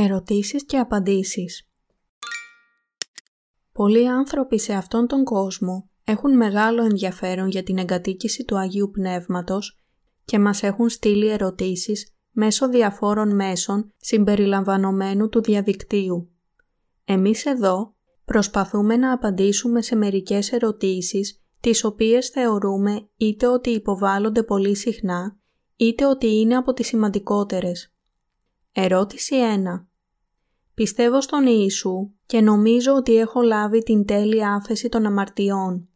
Ερωτήσεις και απαντήσεις Πολλοί άνθρωποι σε αυτόν τον κόσμο έχουν μεγάλο ενδιαφέρον για την εγκατοίκηση του Αγίου Πνεύματος και μας έχουν στείλει ερωτήσεις μέσω διαφόρων μέσων συμπεριλαμβανομένου του διαδικτύου. Εμείς εδώ προσπαθούμε να απαντήσουμε σε μερικές ερωτήσεις τις οποίες θεωρούμε είτε ότι υποβάλλονται πολύ συχνά είτε ότι είναι από τις σημαντικότερες. Ερώτηση 1. Πιστεύω στον Ιησού και νομίζω ότι έχω λάβει την τέλεια άφεση των αμαρτιών.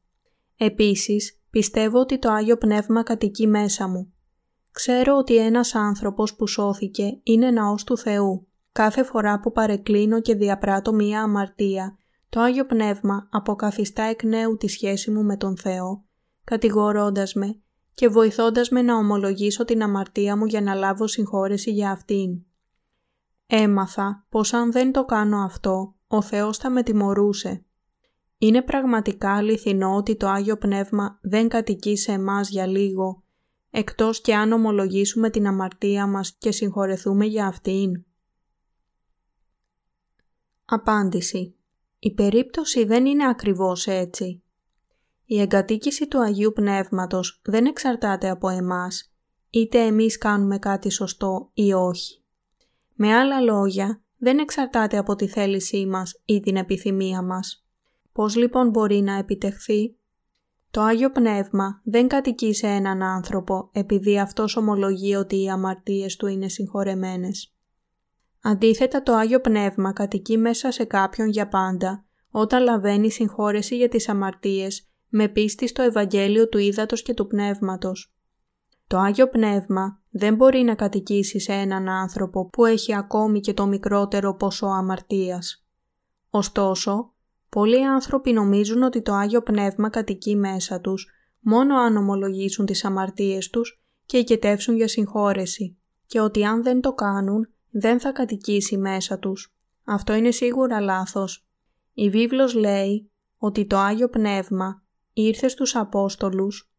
Επίσης, πιστεύω ότι το Άγιο Πνεύμα κατοικεί μέσα μου. Ξέρω ότι ένας άνθρωπος που σώθηκε είναι ναός του Θεού. Κάθε φορά που παρεκκλίνω και διαπράττω μία αμαρτία, το Άγιο Πνεύμα αποκαθιστά εκ νέου τη σχέση μου με τον Θεό, κατηγορώντας με και βοηθώντας με να ομολογήσω την αμαρτία μου για να λάβω συγχώρεση για αυτήν. Έμαθα πως αν δεν το κάνω αυτό, ο Θεός θα με τιμωρούσε. Είναι πραγματικά αληθινό ότι το Άγιο Πνεύμα δεν κατοικεί σε εμάς για λίγο, εκτός και αν ομολογήσουμε την αμαρτία μας και συγχωρεθούμε για αυτήν. Απάντηση. Η περίπτωση δεν είναι ακριβώς έτσι. Η εγκατοίκηση του Αγίου Πνεύματος δεν εξαρτάται από εμάς, είτε εμείς κάνουμε κάτι σωστό ή όχι. Με άλλα λόγια, δεν εξαρτάται από τη θέλησή μας ή την επιθυμία μας. Πώς λοιπόν μπορεί να επιτευχθεί; Το Άγιο Πνεύμα δεν κατοικεί σε έναν άνθρωπο επειδή αυτός ομολογεί ότι οι αμαρτίες του είναι συγχωρεμένες. Αντίθετα το Άγιο Πνεύμα κατοικεί μέσα σε κάποιον για πάντα όταν λαβαίνει συγχώρεση για τις αμαρτίες με πίστη στο Ευαγγέλιο του Ήδατος και του Πνεύματος. Το Άγιο Πνεύμα δεν μπορεί να κατοικήσει σε έναν άνθρωπο που έχει ακόμη και το μικρότερο ποσό αμαρτίας. Ωστόσο, πολλοί άνθρωποι νομίζουν ότι το Άγιο Πνεύμα κατοικεί μέσα τους μόνο αν ομολογήσουν τις αμαρτίες τους και οικετεύσουν για συγχώρεση και ότι αν δεν το κάνουν δεν θα κατοικήσει μέσα τους. Αυτό είναι σίγουρα λάθος. Η βίβλος λέει ότι το Άγιο Πνεύμα ήρθε στους Απόστολους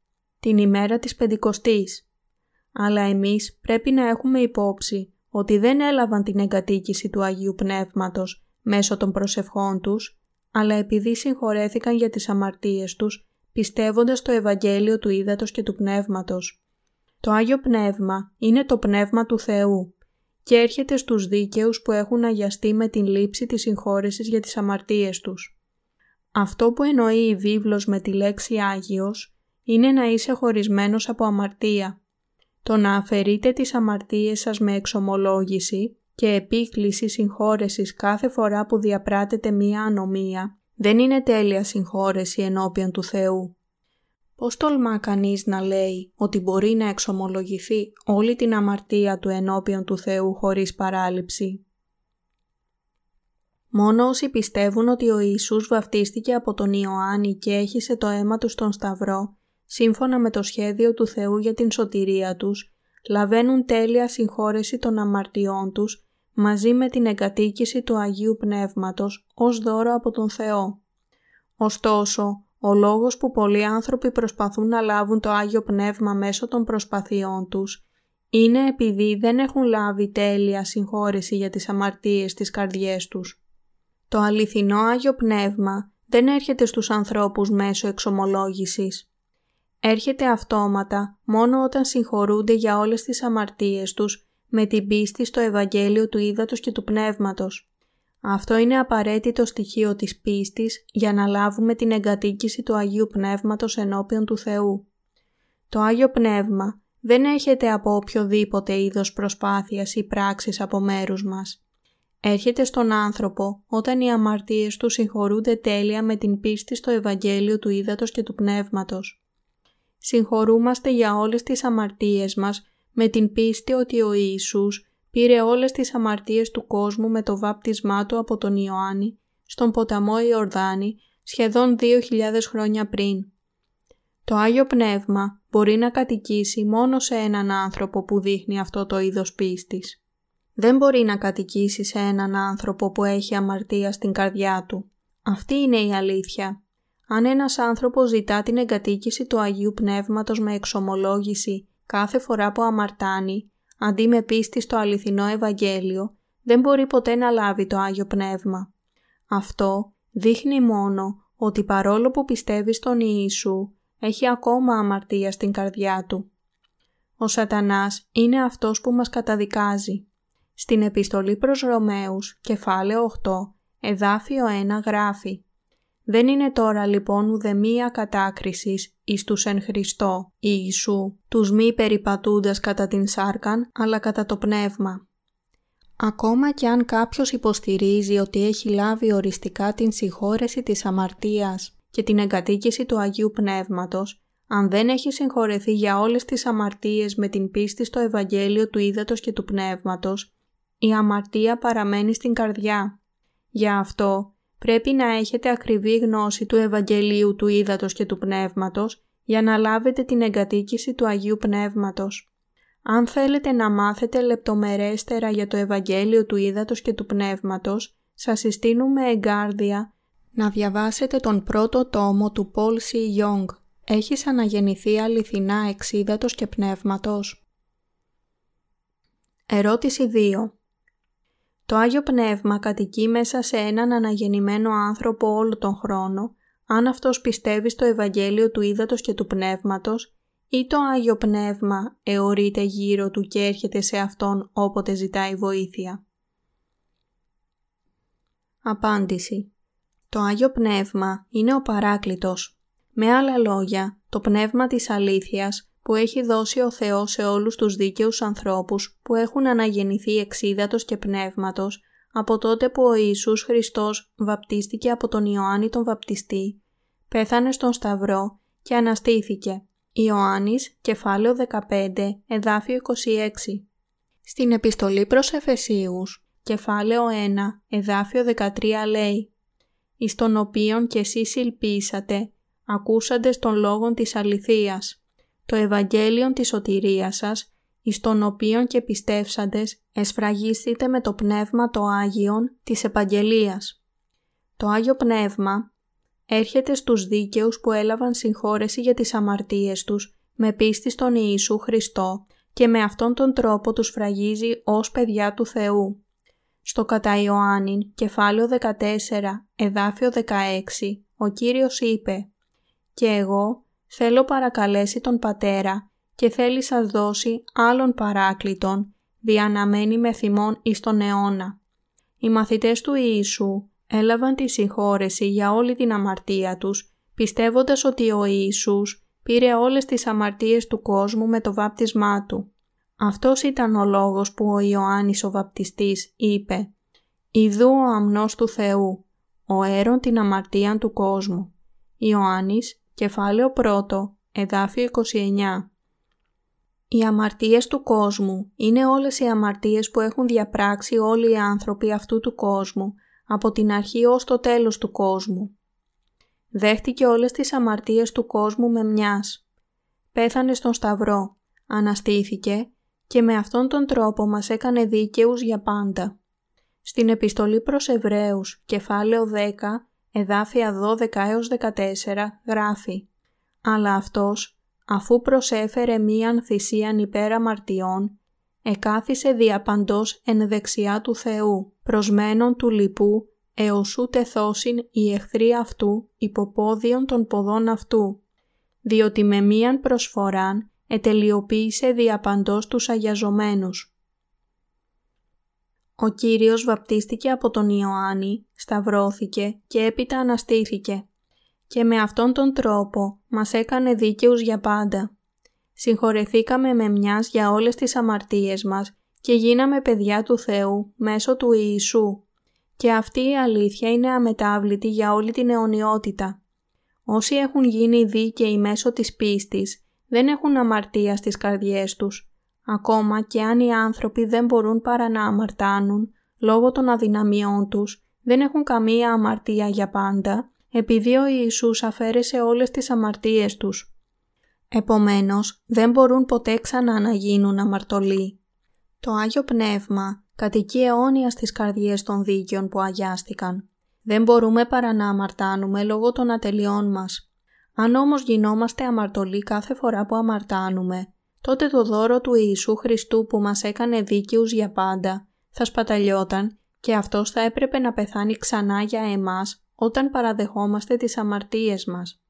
την ημέρα της Πεντηκοστής. Αλλά εμείς πρέπει να έχουμε υπόψη ότι δεν έλαβαν την εγκατοίκηση του Αγίου Πνεύματος μέσω των προσευχών τους, αλλά επειδή συγχωρέθηκαν για τις αμαρτίες τους, πιστεύοντας το Ευαγγέλιο του Ήδατος και του Πνεύματος. Το Άγιο Πνεύμα είναι το Πνεύμα του Θεού και έρχεται στους δίκαιους που έχουν αγιαστεί με την λήψη της συγχώρεσης για τις αμαρτίες τους. Αυτό που εννοεί η βίβλος με τη λέξη Άγιος είναι να είσαι χωρισμένος από αμαρτία. Το να αφαιρείτε τις αμαρτίες σας με εξομολόγηση και επίκληση συγχώρεσης κάθε φορά που διαπράτετε μία ανομία δεν είναι τέλεια συγχώρεση ενώπιον του Θεού. Πώς τολμά κανείς να λέει ότι μπορεί να εξομολογηθεί όλη την αμαρτία του ενώπιον του Θεού χωρίς παράληψη; Μόνο όσοι πιστεύουν ότι ο Ιησούς βαφτίστηκε από τον Ιωάννη και έχισε το αίμα του στον Σταυρό σύμφωνα με το σχέδιο του Θεού για την σωτηρία τους, λαβαίνουν τέλεια συγχώρεση των αμαρτιών τους μαζί με την εγκατοίκηση του Αγίου Πνεύματος ως δώρο από τον Θεό. Ωστόσο, ο λόγος που πολλοί άνθρωποι προσπαθούν να λάβουν το Άγιο Πνεύμα μέσω των προσπαθειών τους είναι επειδή δεν έχουν λάβει τέλεια συγχώρεση για τις αμαρτίες στις καρδιές τους. Το αληθινό Άγιο Πνεύμα δεν έρχεται στους ανθρώπους μέσω εξομολόγησης έρχεται αυτόματα μόνο όταν συγχωρούνται για όλες τις αμαρτίες τους με την πίστη στο Ευαγγέλιο του Ήδατος και του Πνεύματος. Αυτό είναι απαραίτητο στοιχείο της πίστης για να λάβουμε την εγκατοίκηση του Αγίου Πνεύματος ενώπιον του Θεού. Το Άγιο Πνεύμα δεν έρχεται από οποιοδήποτε είδος προσπάθειας ή πράξης από μέρους μας. Έρχεται στον άνθρωπο όταν οι αμαρτίες του συγχωρούνται τέλεια με την πίστη στο Ευαγγέλιο του Ήδατος και του Πνεύματος συγχωρούμαστε για όλες τις αμαρτίες μας με την πίστη ότι ο Ιησούς πήρε όλες τις αμαρτίες του κόσμου με το βάπτισμά του από τον Ιωάννη στον ποταμό Ιορδάνη σχεδόν 2.000 χρόνια πριν. Το Άγιο Πνεύμα μπορεί να κατοικήσει μόνο σε έναν άνθρωπο που δείχνει αυτό το είδος πίστης. Δεν μπορεί να κατοικήσει σε έναν άνθρωπο που έχει αμαρτία στην καρδιά του. Αυτή είναι η αλήθεια αν ένας άνθρωπος ζητά την εγκατοίκηση του Αγίου Πνεύματος με εξομολόγηση κάθε φορά που αμαρτάνει, αντί με πίστη στο αληθινό Ευαγγέλιο, δεν μπορεί ποτέ να λάβει το Άγιο Πνεύμα. Αυτό δείχνει μόνο ότι παρόλο που πιστεύει στον Ιησού, έχει ακόμα αμαρτία στην καρδιά του. Ο σατανάς είναι αυτός που μας καταδικάζει. Στην επιστολή προς Ρωμαίους, κεφάλαιο 8, εδάφιο 1 γράφει «Δεν είναι τώρα λοιπόν ουδεμία κατάκρισης εις τους εν Χριστώ, Ιησού, τους μη περιπατούντας κατά την σάρκαν, αλλά κατά το πνεύμα». Ακόμα και αν κάποιος υποστηρίζει ότι έχει λάβει οριστικά την συγχώρεση της αμαρτίας και την εγκατοίκηση του Αγίου Πνεύματος, αν δεν έχει συγχωρεθεί για όλες τις αμαρτίες με την πίστη στο Ευαγγέλιο του Ήδατος και του Πνεύματος, η αμαρτία παραμένει στην καρδιά. Για αυτό πρέπει να έχετε ακριβή γνώση του Ευαγγελίου του Ήδατος και του Πνεύματος για να λάβετε την εγκατοίκηση του Αγίου Πνεύματος. Αν θέλετε να μάθετε λεπτομερέστερα για το Ευαγγέλιο του Ήδατος και του Πνεύματος, σας συστήνουμε εγκάρδια να διαβάσετε τον πρώτο τόμο του Paul C. Young Έχεις αναγεννηθεί αληθινά εξίδατος και πνεύματος. Ερώτηση 2. Το Άγιο Πνεύμα κατοικεί μέσα σε έναν αναγεννημένο άνθρωπο όλο τον χρόνο, αν αυτός πιστεύει στο Ευαγγέλιο του Ήδατος και του Πνεύματος ή το Άγιο Πνεύμα εωρείται γύρω του και έρχεται σε Αυτόν όποτε ζητάει βοήθεια. Απάντηση. Το Άγιο Πνεύμα είναι ο Παράκλητος, με άλλα λόγια, το πνεύμα της αλήθειας που έχει δώσει ο Θεός σε όλους τους δίκαιους ανθρώπους που έχουν αναγεννηθεί εξίδατος και πνεύματος από τότε που ο Ιησούς Χριστός βαπτίστηκε από τον Ιωάννη τον Βαπτιστή, πέθανε στον Σταυρό και αναστήθηκε. Ιωάννης, κεφάλαιο 15, εδάφιο 26. Στην επιστολή προς Εφεσίους, κεφάλαιο 1, εδάφιο 13 λέει «Εις τον οποίον και εσείς ελπίσατε ακούσαντες των λόγων της αληθείας, το Ευαγγέλιο της σωτηρίας σας, εις τον οποίον και πιστεύσαντες εσφραγίστητε με το Πνεύμα το Άγιον της Επαγγελίας. Το Άγιο Πνεύμα έρχεται στους δίκαιους που έλαβαν συγχώρεση για τις αμαρτίες τους με πίστη στον Ιησού Χριστό και με αυτόν τον τρόπο τους φραγίζει ως παιδιά του Θεού. Στο κατά Ιωάννην, κεφάλαιο 14, εδάφιο 16, ο Κύριος είπε και εγώ θέλω παρακαλέσει τον Πατέρα και θέλει σας δώσει άλλον παράκλητον, διαναμένη με θυμόν εις τον αιώνα. Οι μαθητές του Ιησού έλαβαν τη συγχώρεση για όλη την αμαρτία τους, πιστεύοντας ότι ο Ιησούς πήρε όλες τις αμαρτίες του κόσμου με το βάπτισμά Του. Αυτός ήταν ο λόγος που ο Ιωάννης ο βαπτιστής είπε «Ιδού ο αμνός του Θεού, ο έρων την αμαρτίαν του κόσμου». Ιωάννης Κεφάλαιο 1, εδάφιο 29 Οι αμαρτίες του κόσμου είναι όλες οι αμαρτίες που έχουν διαπράξει όλοι οι άνθρωποι αυτού του κόσμου από την αρχή ως το τέλος του κόσμου. Δέχτηκε όλες τις αμαρτίες του κόσμου με μιας. Πέθανε στον Σταυρό, αναστήθηκε και με αυτόν τον τρόπο μας έκανε δίκαιους για πάντα. Στην επιστολή προς Εβραίους, κεφάλαιο 10, εδάφια 12 έως 14 γράφει «Αλλά αυτός, αφού προσέφερε μίαν θυσίαν υπέρ αμαρτιών, εκάθισε διαπαντός εν δεξιά του Θεού, προσμένων του λοιπού, έως ούτε θώσιν οι εχθροί αυτού υποπόδιον των ποδών αυτού, διότι με μίαν προσφοράν ετελειοποίησε διαπαντός τους αγιαζομένους. Ο Κύριος βαπτίστηκε από τον Ιωάννη, σταυρώθηκε και έπειτα αναστήθηκε και με αυτόν τον τρόπο μας έκανε δίκαιους για πάντα. Συγχωρεθήκαμε με μιας για όλες τις αμαρτίες μας και γίναμε παιδιά του Θεού μέσω του Ιησού. Και αυτή η αλήθεια είναι αμετάβλητη για όλη την αιωνιότητα. Όσοι έχουν γίνει δίκαιοι μέσω της πίστης δεν έχουν αμαρτία στις καρδιές τους Ακόμα και αν οι άνθρωποι δεν μπορούν παρά να αμαρτάνουν λόγω των αδυναμιών τους, δεν έχουν καμία αμαρτία για πάντα, επειδή ο Ιησούς αφαίρεσε όλες τις αμαρτίες τους. Επομένως, δεν μπορούν ποτέ ξανά να γίνουν αμαρτωλοί. Το Άγιο Πνεύμα κατοικεί αιώνια στις καρδιές των δίκαιων που αγιάστηκαν. Δεν μπορούμε παρά να αμαρτάνουμε λόγω των ατελειών μας. Αν όμως γινόμαστε αμαρτωλοί κάθε φορά που αμαρτάνουμε, τότε το δώρο του Ιησού Χριστού που μας έκανε δίκαιους για πάντα θα σπαταλιόταν και αυτός θα έπρεπε να πεθάνει ξανά για εμάς όταν παραδεχόμαστε τις αμαρτίες μας.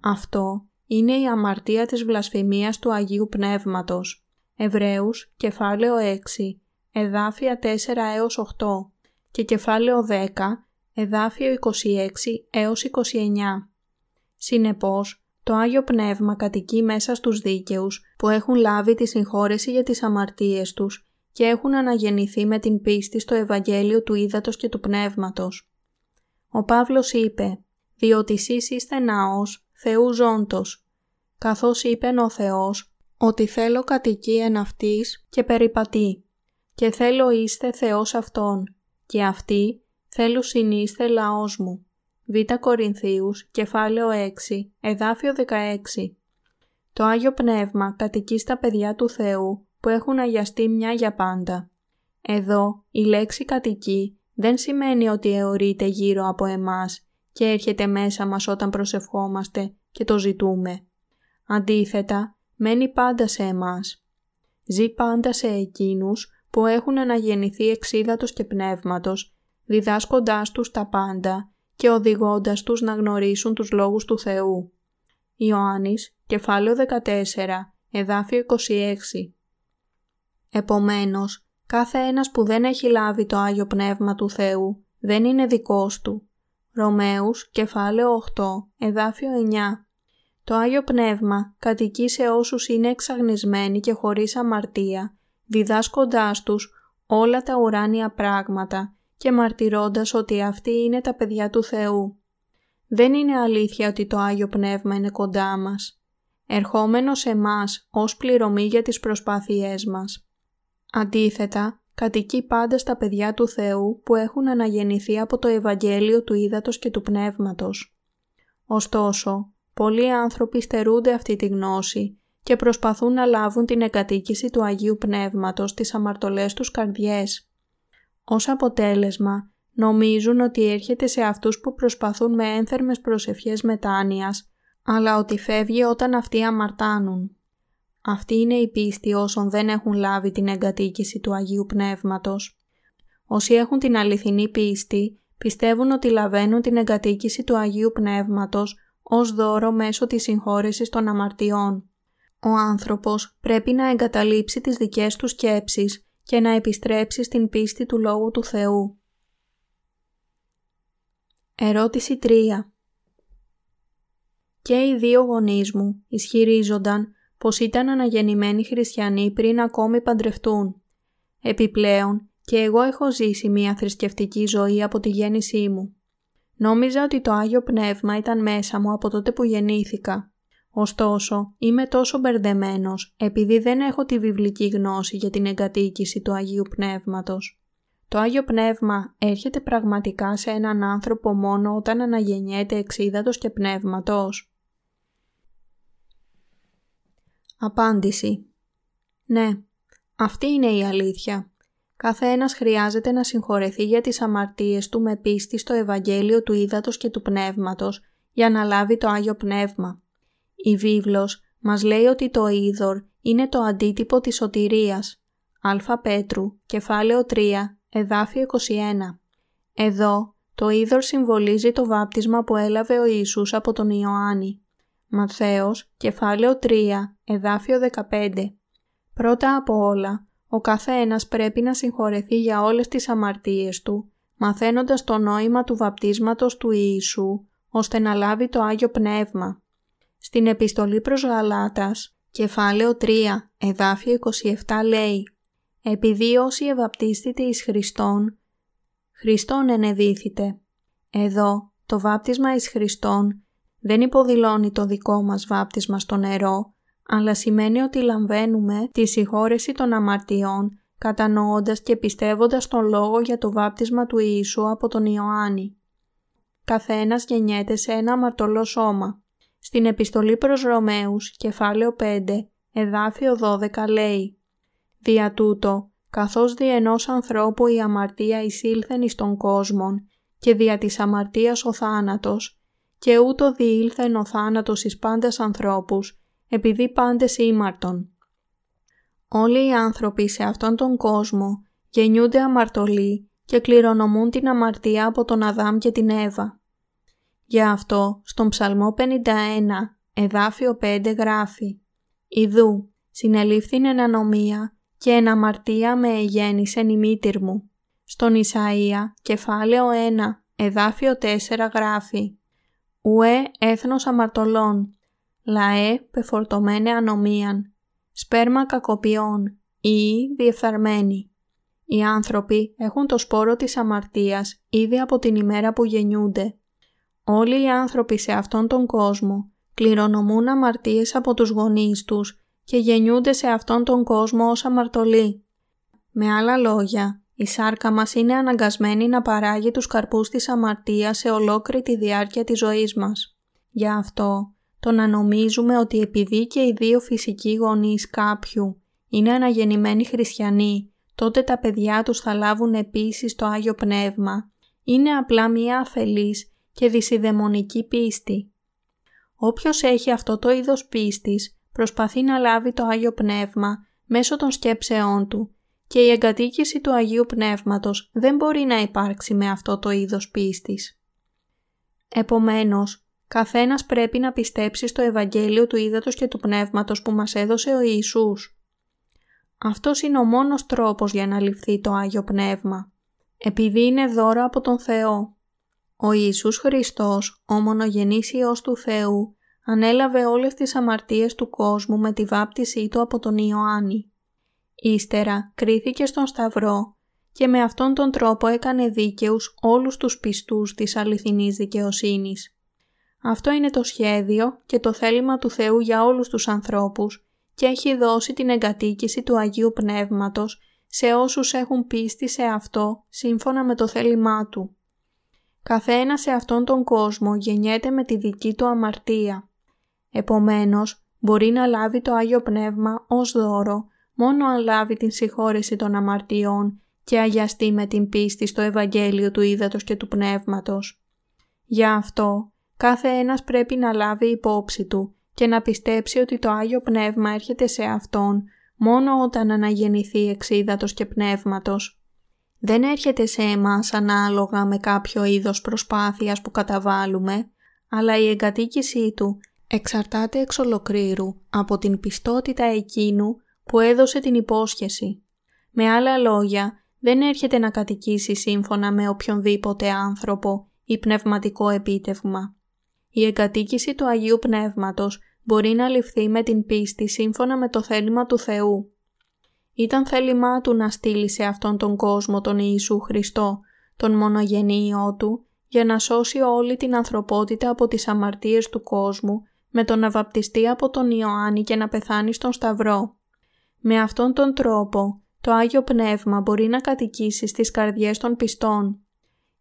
Αυτό είναι η αμαρτία της βλασφημίας του Αγίου Πνεύματος. Εβραίους, κεφάλαιο 6, εδάφια 4 έως 8 και κεφάλαιο 10, εδάφιο 26 έως 29. Συνεπώς, το Άγιο Πνεύμα κατοικεί μέσα στους δίκαιους που έχουν λάβει τη συγχώρεση για τις αμαρτίες τους και έχουν αναγεννηθεί με την πίστη στο Ευαγγέλιο του Ήδατος και του Πνεύματος. Ο Παύλος είπε «Διότι εσείς είστε ναός Θεού ζώντος», καθώς είπε ο Θεός «Ότι θέλω κατοικεί εν αυτής και περιπατεί, και θέλω είστε Θεός Αυτόν, και αυτοί θέλω συνείστε λαός μου». Β. Κορινθίους, κεφάλαιο 6, εδάφιο 16. Το Άγιο Πνεύμα κατοικεί στα παιδιά του Θεού που έχουν αγιαστεί μια για πάντα. Εδώ η λέξη κατοικεί δεν σημαίνει ότι αιωρείται γύρω από εμάς και έρχεται μέσα μας όταν προσευχόμαστε και το ζητούμε. Αντίθετα, μένει πάντα σε εμάς. Ζει πάντα σε εκείνους που έχουν αναγεννηθεί εξίδατος και πνεύματος, διδάσκοντάς τους τα πάντα και οδηγώντας τους να γνωρίσουν τους λόγους του Θεού. Ιωάννης, κεφάλαιο 14, εδάφιο 26 Επομένως, κάθε ένας που δεν έχει λάβει το Άγιο Πνεύμα του Θεού δεν είναι δικός του. Ρωμαίους, κεφάλαιο 8, εδάφιο 9 Το Άγιο Πνεύμα κατοικεί σε όσους είναι εξαγνισμένοι και χωρίς αμαρτία, διδάσκοντάς τους όλα τα ουράνια πράγματα και μαρτυρώντας ότι αυτοί είναι τα παιδιά του Θεού. Δεν είναι αλήθεια ότι το Άγιο Πνεύμα είναι κοντά μας, ερχόμενος σε μας ως πληρωμή για τις προσπάθειές μας. Αντίθετα, κατοικεί πάντα στα παιδιά του Θεού που έχουν αναγεννηθεί από το Ευαγγέλιο του Ήδατος και του Πνεύματος. Ωστόσο, πολλοί άνθρωποι στερούνται αυτή τη γνώση και προσπαθούν να λάβουν την εγκατοίκηση του Αγίου Πνεύματος στις αμαρτωλές τους καρδιές. Ως αποτέλεσμα, νομίζουν ότι έρχεται σε αυτούς που προσπαθούν με ένθερμες προσευχές μετάνοιας, αλλά ότι φεύγει όταν αυτοί αμαρτάνουν. Αυτή είναι η πίστη όσων δεν έχουν λάβει την εγκατοίκηση του Αγίου Πνεύματος. Όσοι έχουν την αληθινή πίστη, πιστεύουν ότι λαβαίνουν την εγκατοίκηση του Αγίου Πνεύματος ως δώρο μέσω της συγχώρεσης των αμαρτιών. Ο άνθρωπος πρέπει να εγκαταλείψει τις δικές του σκέψεις και να επιστρέψεις στην πίστη του Λόγου του Θεού. Ερώτηση 3 Και οι δύο γονείς μου ισχυρίζονταν πως ήταν αναγεννημένοι χριστιανοί πριν ακόμη παντρευτούν. Επιπλέον και εγώ έχω ζήσει μια θρησκευτική ζωή από τη γέννησή μου. Νόμιζα ότι το Άγιο Πνεύμα ήταν μέσα μου από τότε που γεννήθηκα. Ωστόσο, είμαι τόσο μπερδεμένος επειδή δεν έχω τη βιβλική γνώση για την εγκατοίκηση του Αγίου Πνεύματος. Το Άγιο Πνεύμα έρχεται πραγματικά σε έναν άνθρωπο μόνο όταν αναγεννιέται εξίδατος και πνεύματος. Απάντηση Ναι, αυτή είναι η αλήθεια. Κάθε ένας χρειάζεται να συγχωρεθεί για τις αμαρτίες του με πίστη στο Ευαγγέλιο του Ήδατος και του Πνεύματος για να λάβει το Άγιο Πνεύμα. Η βίβλος μας λέει ότι το είδωρ είναι το αντίτυπο της σωτηρίας. Α Πέτρου, κεφάλαιο 3, εδάφιο 21. Εδώ το είδωρ συμβολίζει το βάπτισμα που έλαβε ο Ιησούς από τον Ιωάννη. Ματθαίος, κεφάλαιο 3, εδάφιο 15. Πρώτα απ' όλα, ο καθένας πρέπει να συγχωρεθεί για όλες τις αμαρτίες του, μαθαίνοντας το νόημα του βαπτίσματος του Ιησού, ώστε να λάβει το Άγιο Πνεύμα. Στην επιστολή προς Γαλάτας, κεφάλαιο 3, εδάφιο 27 λέει «Επειδή όσοι ευαπτίστητε εις Χριστόν, Χριστόν ενεδίθητε». Εδώ το βάπτισμα εις Χριστόν δεν υποδηλώνει το δικό μας βάπτισμα στο νερό, αλλά σημαίνει ότι λαμβαίνουμε τη συγχώρεση των αμαρτιών κατανοώντας και πιστεύοντας τον λόγο για το βάπτισμα του Ιησού από τον Ιωάννη. Καθένας γεννιέται σε ένα αμαρτωλό σώμα. Στην επιστολή προς Ρωμαίους, κεφάλαιο 5, εδάφιο 12 λέει «Δια τούτο, καθώς δι' ενός ανθρώπου η αμαρτία εισήλθεν εις τον κόσμον και δια της αμαρτίας ο θάνατος, και ούτω διήλθεν ο θάνατος εις πάντες ανθρώπους, επειδή πάντες ήμαρτον. Όλοι οι άνθρωποι σε αυτόν τον κόσμο γεννιούνται αμαρτωλοί και κληρονομούν την αμαρτία από τον Αδάμ και την Εύα. Γι' αυτό στον Ψαλμό 51, εδάφιο 5 γράφει «Ιδού, συνελήφθην εν ανομία και εν αμαρτία με εγέννησεν η μήτυρ μου». Στον Ισαΐα, κεφάλαιο 1, εδάφιο 4 γράφει «Ουέ έθνος αμαρτωλών, λαέ πεφορτωμένε ανομίαν, σπέρμα κακοποιών, ή διεφθαρμένοι». Οι άνθρωποι έχουν το σπόρο της αμαρτίας ήδη από την ημέρα που γεννιούνται. Όλοι οι άνθρωποι σε αυτόν τον κόσμο κληρονομούν αμαρτίες από τους γονείς τους και γεννιούνται σε αυτόν τον κόσμο ως αμαρτωλοί. Με άλλα λόγια, η σάρκα μας είναι αναγκασμένη να παράγει τους καρπούς της αμαρτίας σε ολόκληρη τη διάρκεια της ζωής μας. Γι' αυτό, το να νομίζουμε ότι επειδή και οι δύο φυσικοί γονείς κάποιου είναι αναγεννημένοι χριστιανοί, τότε τα παιδιά τους θα λάβουν επίσης το Άγιο Πνεύμα, είναι απλά μία αφελής και δυσιδαιμονική πίστη. Όποιος έχει αυτό το είδος πίστης προσπαθεί να λάβει το Άγιο Πνεύμα μέσω των σκέψεών του και η εγκατοίκηση του Αγίου Πνεύματος δεν μπορεί να υπάρξει με αυτό το είδος πίστης. Επομένως, καθένας πρέπει να πιστέψει στο Ευαγγέλιο του Ήδατος και του Πνεύματος που μας έδωσε ο Ιησούς. Αυτός είναι ο μόνος τρόπος για να ληφθεί το Άγιο Πνεύμα, επειδή είναι δώρο από τον Θεό. Ο Ιησούς Χριστός, ο μονογενής Υιός του Θεού, ανέλαβε όλες τις αμαρτίες του κόσμου με τη βάπτισή του από τον Ιωάννη. Ύστερα κρίθηκε στον Σταυρό και με αυτόν τον τρόπο έκανε δίκαιους όλους τους πιστούς της αληθινής δικαιοσύνης. Αυτό είναι το σχέδιο και το θέλημα του Θεού για όλους τους ανθρώπους και έχει δώσει την εγκατοίκηση του Αγίου Πνεύματος σε όσους έχουν πίστη σε αυτό σύμφωνα με το θέλημά Του. Καθένας σε αυτόν τον κόσμο γεννιέται με τη δική του αμαρτία. Επομένως, μπορεί να λάβει το Άγιο Πνεύμα ως δώρο μόνο αν λάβει την συγχώρεση των αμαρτιών και αγιαστεί με την πίστη στο Ευαγγέλιο του Ήδατος και του Πνεύματος. Γι' αυτό, κάθε ένας πρέπει να λάβει υπόψη του και να πιστέψει ότι το Άγιο Πνεύμα έρχεται σε Αυτόν μόνο όταν αναγεννηθεί εξ Ήδατος και Πνεύματος. Δεν έρχεται σε εμάς ανάλογα με κάποιο είδος προσπάθειας που καταβάλουμε, αλλά η εγκατοίκησή Του εξαρτάται εξ ολοκλήρου από την πιστότητα εκείνου που έδωσε την υπόσχεση. Με άλλα λόγια, δεν έρχεται να κατοικήσει σύμφωνα με οποιονδήποτε άνθρωπο ή πνευματικό επίτευγμα. Η εγκατοίκηση του Αγίου Πνεύματος μπορεί να ληφθεί με την πίστη σύμφωνα με το θέλημα του Θεού. Ήταν θέλημά Του να στείλει σε αυτόν τον κόσμο τον Ιησού Χριστό, τον μονογενή Υιό Του, για να σώσει όλη την ανθρωπότητα από τις αμαρτίες του κόσμου με το να βαπτιστεί από τον Ιωάννη και να πεθάνει στον Σταυρό. Με αυτόν τον τρόπο, το Άγιο Πνεύμα μπορεί να κατοικήσει στις καρδιές των πιστών.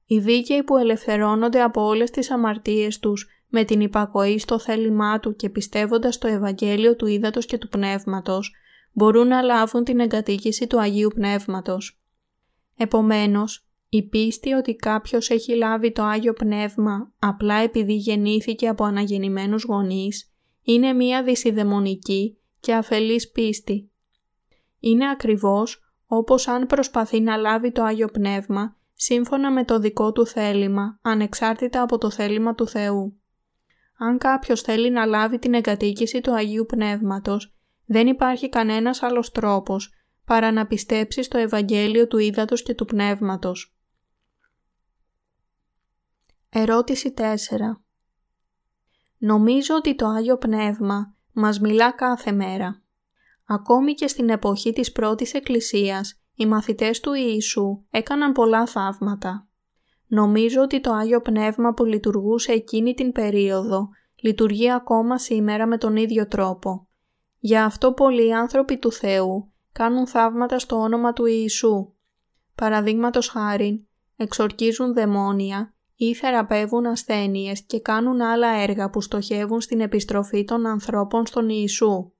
Οι δίκαιοι που ελευθερώνονται από όλες τις αμαρτίες τους με την υπακοή στο θέλημά του και πιστεύοντας το Ευαγγέλιο του Ήδατος και του Πνεύματος, μπορούν να λάβουν την εγκατοίκηση του Αγίου Πνεύματος. Επομένως, η πίστη ότι κάποιος έχει λάβει το Άγιο Πνεύμα απλά επειδή γεννήθηκε από αναγεννημένους γονείς, είναι μία δυσιδαιμονική και αφελής πίστη είναι ακριβώς όπως αν προσπαθεί να λάβει το Άγιο Πνεύμα σύμφωνα με το δικό του θέλημα, ανεξάρτητα από το θέλημα του Θεού. Αν κάποιος θέλει να λάβει την εγκατοίκηση του Αγίου Πνεύματος, δεν υπάρχει κανένας άλλος τρόπος παρά να πιστέψεις στο Ευαγγέλιο του Ήδατος και του Πνεύματος. Ερώτηση 4. Νομίζω ότι το Άγιο Πνεύμα μας μιλά κάθε μέρα. Ακόμη και στην εποχή της πρώτης εκκλησίας, οι μαθητές του Ιησού έκαναν πολλά θαύματα. Νομίζω ότι το Άγιο Πνεύμα που λειτουργούσε εκείνη την περίοδο λειτουργεί ακόμα σήμερα με τον ίδιο τρόπο. Γι' αυτό πολλοί άνθρωποι του Θεού κάνουν θαύματα στο όνομα του Ιησού. Παραδείγματος χάρη, εξορκίζουν δαιμόνια ή θεραπεύουν ασθένειες και κάνουν άλλα έργα που στοχεύουν στην επιστροφή των ανθρώπων στον Ιησού.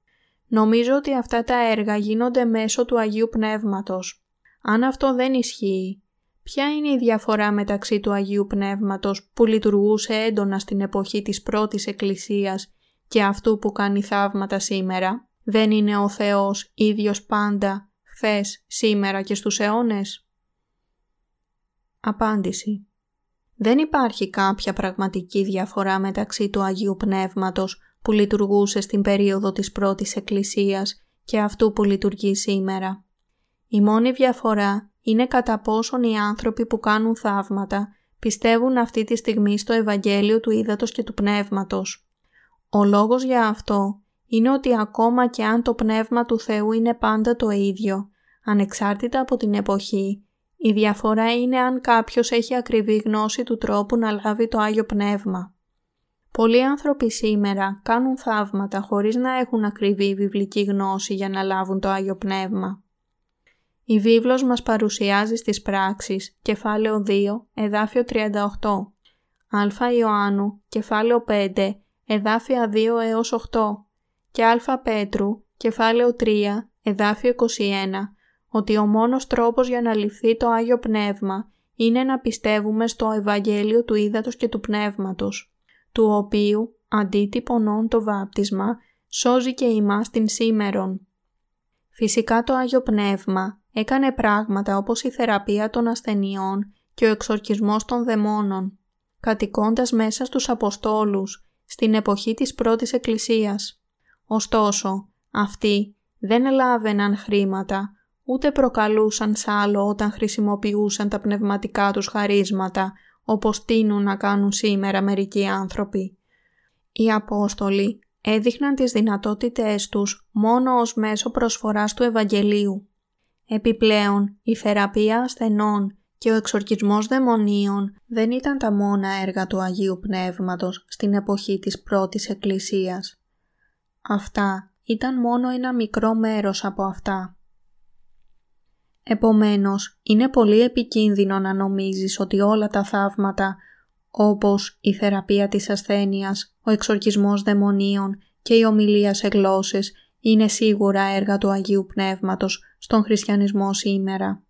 Νομίζω ότι αυτά τα έργα γίνονται μέσω του Αγίου Πνεύματος. Αν αυτό δεν ισχύει, ποια είναι η διαφορά μεταξύ του Αγίου Πνεύματος που λειτουργούσε έντονα στην εποχή της πρώτης Εκκλησίας και αυτού που κάνει θαύματα σήμερα. Δεν είναι ο Θεός ίδιος πάντα, χθες, σήμερα και στους αιώνες; Απάντηση Δεν υπάρχει κάποια πραγματική διαφορά μεταξύ του Αγίου Πνεύματος που λειτουργούσε στην περίοδο της πρώτης Εκκλησίας και αυτού που λειτουργεί σήμερα. Η μόνη διαφορά είναι κατά πόσον οι άνθρωποι που κάνουν θαύματα πιστεύουν αυτή τη στιγμή στο Ευαγγέλιο του Ήδατος και του Πνεύματος. Ο λόγος για αυτό είναι ότι ακόμα και αν το Πνεύμα του Θεού είναι πάντα το ίδιο, ανεξάρτητα από την εποχή, η διαφορά είναι αν κάποιος έχει ακριβή γνώση του τρόπου να λάβει το Άγιο Πνεύμα. Πολλοί άνθρωποι σήμερα κάνουν θαύματα χωρίς να έχουν ακριβή βιβλική γνώση για να λάβουν το Άγιο Πνεύμα. Η βίβλος μας παρουσιάζει στις πράξεις, κεφάλαιο 2, εδάφιο 38, Α Ιωάννου, κεφάλαιο 5, εδάφια 2 έως 8 και Α Πέτρου, κεφάλαιο 3, εδάφιο 21, ότι ο μόνος τρόπος για να ληφθεί το Άγιο Πνεύμα είναι να πιστεύουμε στο Ευαγγέλιο του Ήδατος και του Πνεύματος του οποίου αντίτυπωνών το βάπτισμα σώζει και ημάς την σήμερον. Φυσικά το Άγιο Πνεύμα έκανε πράγματα όπως η θεραπεία των ασθενειών και ο εξορκισμός των δαιμόνων, κατοικώντας μέσα στους Αποστόλους στην εποχή της πρώτης Εκκλησίας. Ωστόσο, αυτοί δεν λάβαιναν χρήματα, ούτε προκαλούσαν σ' άλλο όταν χρησιμοποιούσαν τα πνευματικά τους χαρίσματα όπως τείνουν να κάνουν σήμερα μερικοί άνθρωποι. Οι Απόστολοι έδειχναν τις δυνατότητές τους μόνο ως μέσο προσφοράς του Ευαγγελίου. Επιπλέον, η θεραπεία ασθενών και ο εξορκισμός δαιμονίων δεν ήταν τα μόνα έργα του Αγίου Πνεύματος στην εποχή της πρώτης Εκκλησίας. Αυτά ήταν μόνο ένα μικρό μέρος από αυτά. Επομένως, είναι πολύ επικίνδυνο να νομίζεις ότι όλα τα θαύματα, όπως η θεραπεία της ασθένειας, ο εξορκισμός δαιμονίων και η ομιλία σε γλώσσες, είναι σίγουρα έργα του Αγίου Πνεύματος στον χριστιανισμό σήμερα.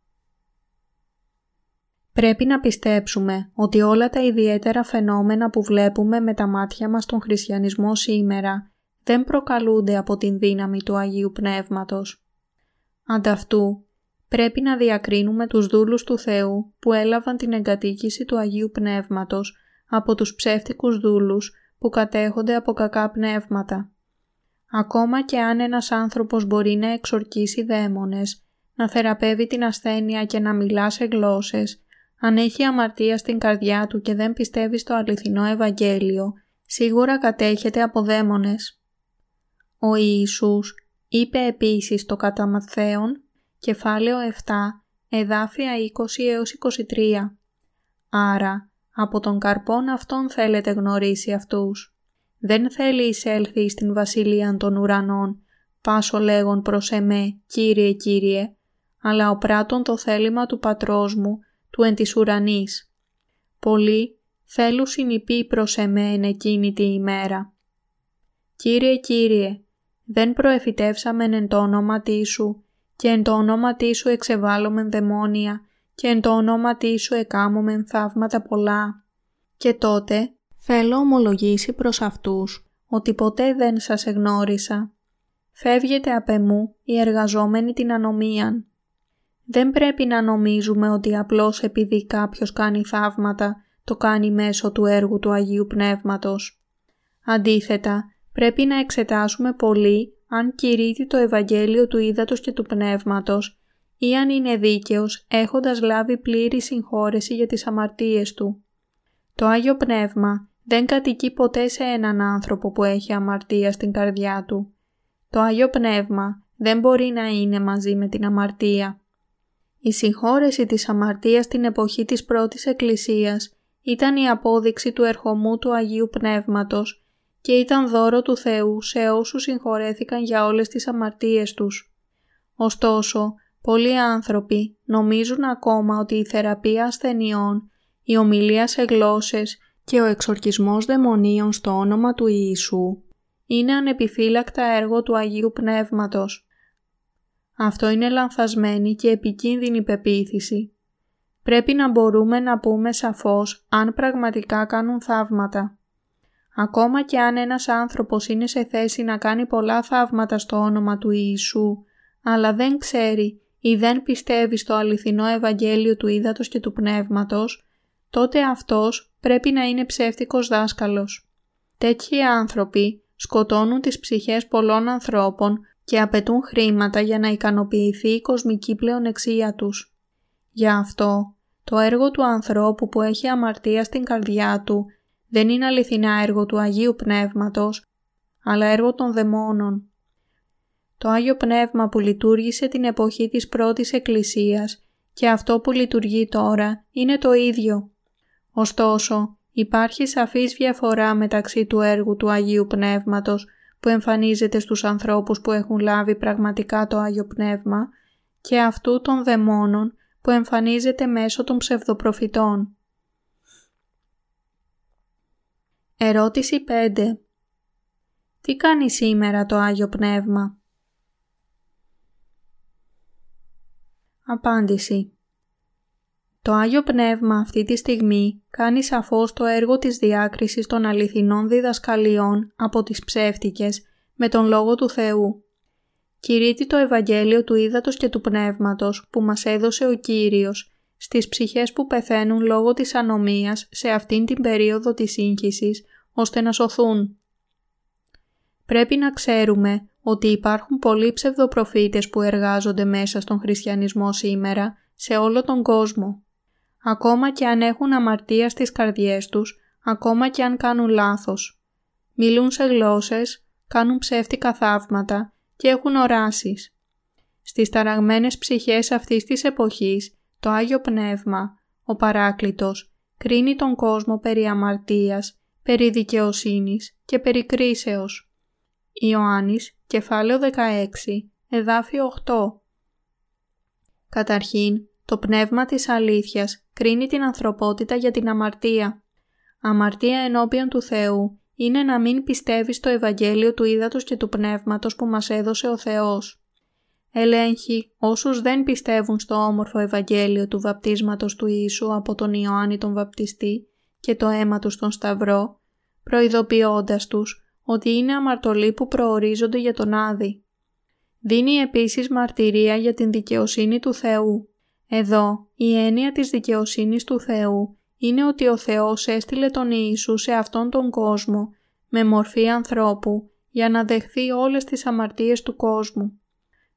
Πρέπει να πιστέψουμε ότι όλα τα ιδιαίτερα φαινόμενα που βλέπουμε με τα μάτια μας στον χριστιανισμό σήμερα δεν προκαλούνται από την δύναμη του Αγίου Πνεύματος. Ανταυτού, πρέπει να διακρίνουμε τους δούλους του Θεού που έλαβαν την εγκατοίκηση του Αγίου Πνεύματος από τους ψεύτικους δούλους που κατέχονται από κακά πνεύματα. Ακόμα και αν ένας άνθρωπος μπορεί να εξορκίσει δαίμονες, να θεραπεύει την ασθένεια και να μιλά σε γλώσσες, αν έχει αμαρτία στην καρδιά του και δεν πιστεύει στο αληθινό Ευαγγέλιο, σίγουρα κατέχεται από δαίμονες. Ο Ιησούς είπε επίσης το κατά Ματθαίον κεφάλαιο 7, εδάφια 20 έως 23. Άρα, από τον καρπόν αυτόν θέλετε γνωρίσει αυτούς. Δεν θέλει εισέλθει στην βασιλεία των ουρανών, πάσο λέγον προς εμέ, Κύριε, Κύριε, αλλά ο πράτον το θέλημα του πατρός μου, του εν της ουρανής. Πολλοί θέλουν συνυπή προς εμέν εκείνη τη ημέρα. Κύριε, Κύριε, δεν προεφητεύσαμεν εν το όνομα Σου και εν το όνομα Σου εξεβάλλομεν δαιμόνια και εν το όνομα Σου εκάμωμεν θαύματα πολλά. Και τότε θέλω ομολογήσει προς αυτούς ότι ποτέ δεν σας εγνώρισα. Φεύγετε απ' εμού οι εργαζόμενοι την ανομίαν. Δεν πρέπει να νομίζουμε ότι απλώς επειδή κάποιος κάνει θαύματα, το κάνει μέσω του έργου του Αγίου Πνεύματος. Αντίθετα, πρέπει να εξετάσουμε πολύ αν κηρύττει το Ευαγγέλιο του Ήδατος και του Πνεύματος ή αν είναι δίκαιος έχοντας λάβει πλήρη συγχώρεση για τις αμαρτίες του. Το Άγιο Πνεύμα δεν κατοικεί ποτέ σε έναν άνθρωπο που έχει αμαρτία στην καρδιά του. Το Άγιο Πνεύμα δεν μπορεί να είναι μαζί με την αμαρτία. Η συγχώρεση της αμαρτίας στην εποχή της πρώτης Εκκλησίας ήταν η απόδειξη του ερχομού του Αγίου Πνεύματος και ήταν δώρο του Θεού σε όσους συγχωρέθηκαν για όλες τις αμαρτίες τους. Ωστόσο, πολλοί άνθρωποι νομίζουν ακόμα ότι η θεραπεία ασθενειών, η ομιλία σε γλώσσες και ο εξορκισμός δαιμονίων στο όνομα του Ιησού είναι ανεπιφύλακτα έργο του Αγίου Πνεύματος. Αυτό είναι λανθασμένη και επικίνδυνη πεποίθηση. Πρέπει να μπορούμε να πούμε σαφώς αν πραγματικά κάνουν θαύματα. Ακόμα και αν ένας άνθρωπος είναι σε θέση να κάνει πολλά θαύματα στο όνομα του Ιησού, αλλά δεν ξέρει ή δεν πιστεύει στο αληθινό Ευαγγέλιο του Ήδατος και του Πνεύματος, τότε αυτός πρέπει να είναι ψεύτικος δάσκαλος. Τέτοιοι άνθρωποι σκοτώνουν τις ψυχές πολλών ανθρώπων και απαιτούν χρήματα για να ικανοποιηθεί η κοσμική πλεονεξία τους. Γι' αυτό, το έργο του ανθρώπου που έχει αμαρτία στην καρδιά του δεν είναι αληθινά έργο του Αγίου Πνεύματος, αλλά έργο των δαιμόνων. Το Άγιο Πνεύμα που λειτουργήσε την εποχή της πρώτης Εκκλησίας και αυτό που λειτουργεί τώρα είναι το ίδιο. Ωστόσο, υπάρχει σαφής διαφορά μεταξύ του έργου του Αγίου Πνεύματος που εμφανίζεται στους ανθρώπους που έχουν λάβει πραγματικά το Άγιο Πνεύμα και αυτού των δαιμόνων που εμφανίζεται μέσω των ψευδοπροφητών. Ερώτηση 5. Τι κάνει σήμερα το Άγιο Πνεύμα; Απάντηση Το Άγιο Πνεύμα αυτή τη στιγμή κάνει σαφώς το έργο της διάκρισης των αληθινών διδασκαλιών από τις ψεύτικες με τον Λόγο του Θεού. Κηρύττει το Ευαγγέλιο του Ήδατος και του Πνεύματος που μας έδωσε ο Κύριος στις ψυχές που πεθαίνουν λόγω της ανομίας σε αυτήν την περίοδο της σύγχυσης ώστε να σωθούν. Πρέπει να ξέρουμε ότι υπάρχουν πολλοί ψευδοπροφήτες που εργάζονται μέσα στον χριστιανισμό σήμερα σε όλο τον κόσμο. Ακόμα και αν έχουν αμαρτία στις καρδιές τους, ακόμα και αν κάνουν λάθος. Μιλούν σε γλώσσες, κάνουν ψεύτικα θαύματα και έχουν οράσεις. Στις ταραγμένες ψυχές αυτής της εποχής, το Άγιο Πνεύμα, ο Παράκλητος, κρίνει τον κόσμο περί αμαρτίας, περί δικαιοσύνης και περί κρίσεως. Ιωάννης, κεφάλαιο 16, εδάφιο 8. Καταρχήν, το πνεύμα της αλήθειας κρίνει την ανθρωπότητα για την αμαρτία. Αμαρτία ενώπιον του Θεού είναι να μην πιστεύει στο Ευαγγέλιο του Ήδατος και του Πνεύματος που μας έδωσε ο Θεός. Ελέγχει όσους δεν πιστεύουν στο όμορφο Ευαγγέλιο του βαπτίσματος του Ιησού από τον Ιωάννη τον Βαπτιστή και το αίμα τους στον Σταυρό, προειδοποιώντας τους ότι είναι αμαρτωλοί που προορίζονται για τον Άδη. Δίνει επίσης μαρτυρία για την δικαιοσύνη του Θεού. Εδώ, η έννοια της δικαιοσύνης του Θεού είναι ότι ο Θεός έστειλε τον Ιησού σε αυτόν τον κόσμο με μορφή ανθρώπου για να δεχθεί όλες τις αμαρτίες του κόσμου.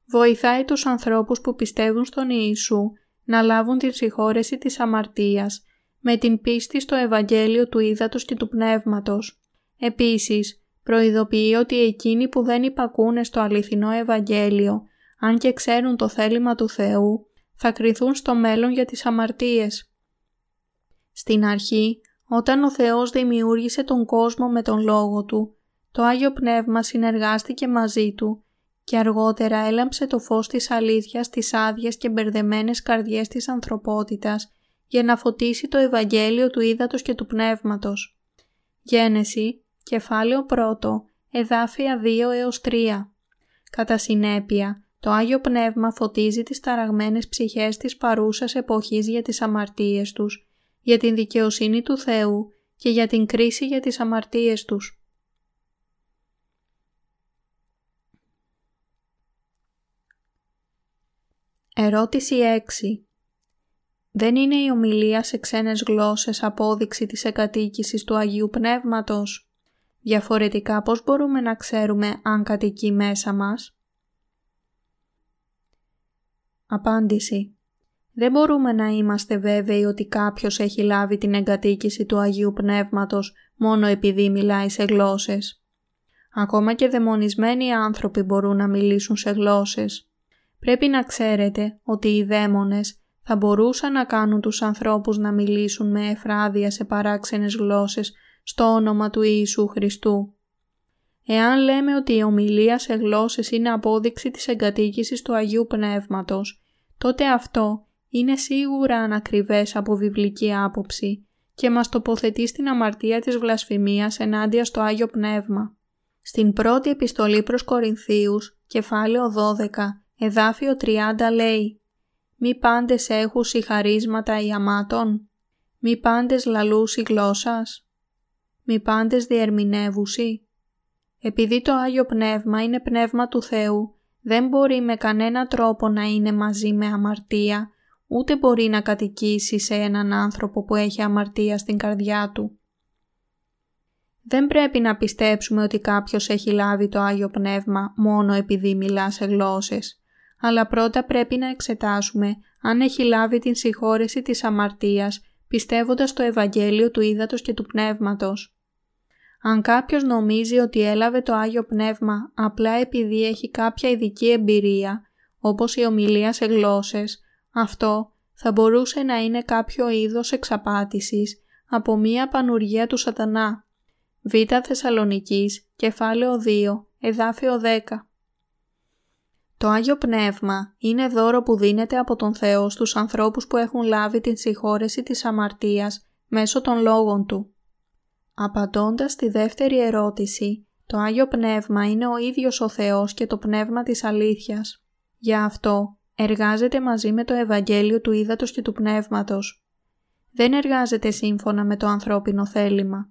Βοηθάει τους ανθρώπους που πιστεύουν στον Ιησού να λάβουν την συγχώρεση της αμαρτίας με την πίστη στο Ευαγγέλιο του Ήδατος και του Πνεύματος. Επίσης, προειδοποιεί ότι εκείνοι που δεν υπακούνε στο αληθινό Ευαγγέλιο, αν και ξέρουν το θέλημα του Θεού, θα κριθούν στο μέλλον για τις αμαρτίες. Στην αρχή, όταν ο Θεός δημιούργησε τον κόσμο με τον Λόγο Του, το Άγιο Πνεύμα συνεργάστηκε μαζί Του και αργότερα έλαμψε το φως της αλήθειας στις άδειες και μπερδεμένες καρδιές της ανθρωπότητας για να φωτίσει το Ευαγγέλιο του Ήδατος και του Πνεύματος. Γένεση, κεφάλαιο 1, εδάφια 2 έως 3. Κατά συνέπεια, το Άγιο Πνεύμα φωτίζει τις ταραγμένες ψυχές της παρούσας εποχής για τις αμαρτίες τους, για την δικαιοσύνη του Θεού και για την κρίση για τις αμαρτίες τους. Ερώτηση 6. Δεν είναι η ομιλία σε ξένες γλώσσες απόδειξη της εγκατοίκησης του Αγίου Πνεύματος; Διαφορετικά πώς μπορούμε να ξέρουμε αν κατοικεί μέσα μας; Απάντηση. Δεν μπορούμε να είμαστε βέβαιοι ότι κάποιος έχει λάβει την εγκατοίκηση του Αγίου Πνεύματος μόνο επειδή μιλάει σε γλώσσες. Ακόμα και δαιμονισμένοι άνθρωποι μπορούν να μιλήσουν σε γλώσσες. Πρέπει να ξέρετε ότι οι δαίμονες θα μπορούσαν να κάνουν τους ανθρώπους να μιλήσουν με εφράδια σε παράξενες γλώσσες στο όνομα του Ιησού Χριστού. Εάν λέμε ότι η ομιλία σε γλώσσες είναι απόδειξη της εγκατοίκησης του Αγίου Πνεύματος, τότε αυτό είναι σίγουρα ανακριβές από βιβλική άποψη και μας τοποθετεί στην αμαρτία της βλασφημίας ενάντια στο Άγιο Πνεύμα. Στην πρώτη επιστολή προς Κορινθίους, κεφάλαιο 12, εδάφιο 30 λέει «Μη πάντες έχουσι χαρίσματα ή αμάτων, μη πάντες λαλούσι γλώσσας, μη πάντες διερμηνεύουσι». Επειδή το Άγιο Πνεύμα είναι Πνεύμα του Θεού, δεν μπορεί με κανένα τρόπο να είναι μαζί με αμαρτία, ούτε μπορεί να κατοικήσει σε έναν άνθρωπο που έχει αμαρτία στην καρδιά του. Δεν πρέπει να πιστέψουμε ότι κάποιος έχει λάβει το Άγιο Πνεύμα μόνο επειδή μιλά σε γλώσσες, αλλά πρώτα πρέπει να εξετάσουμε αν έχει λάβει την συγχώρεση της αμαρτίας πιστεύοντας το Ευαγγέλιο του Ήδατος και του Πνεύματος. Αν κάποιος νομίζει ότι έλαβε το Άγιο Πνεύμα απλά επειδή έχει κάποια ειδική εμπειρία, όπως η ομιλία σε γλώσσες, αυτό θα μπορούσε να είναι κάποιο είδος εξαπάτησης από μία πανουργία του σατανά. Β. Θεσσαλονικής, κεφάλαιο 2, εδάφιο 10. Το Άγιο Πνεύμα είναι δώρο που δίνεται από τον Θεό στους ανθρώπους που έχουν λάβει την συγχώρεση της αμαρτίας μέσω των λόγων Του. Απαντώντας τη δεύτερη ερώτηση, το Άγιο Πνεύμα είναι ο ίδιος ο Θεός και το Πνεύμα της αλήθειας. Γι' αυτό εργάζεται μαζί με το Ευαγγέλιο του Ήδατος και του Πνεύματος. Δεν εργάζεται σύμφωνα με το ανθρώπινο θέλημα.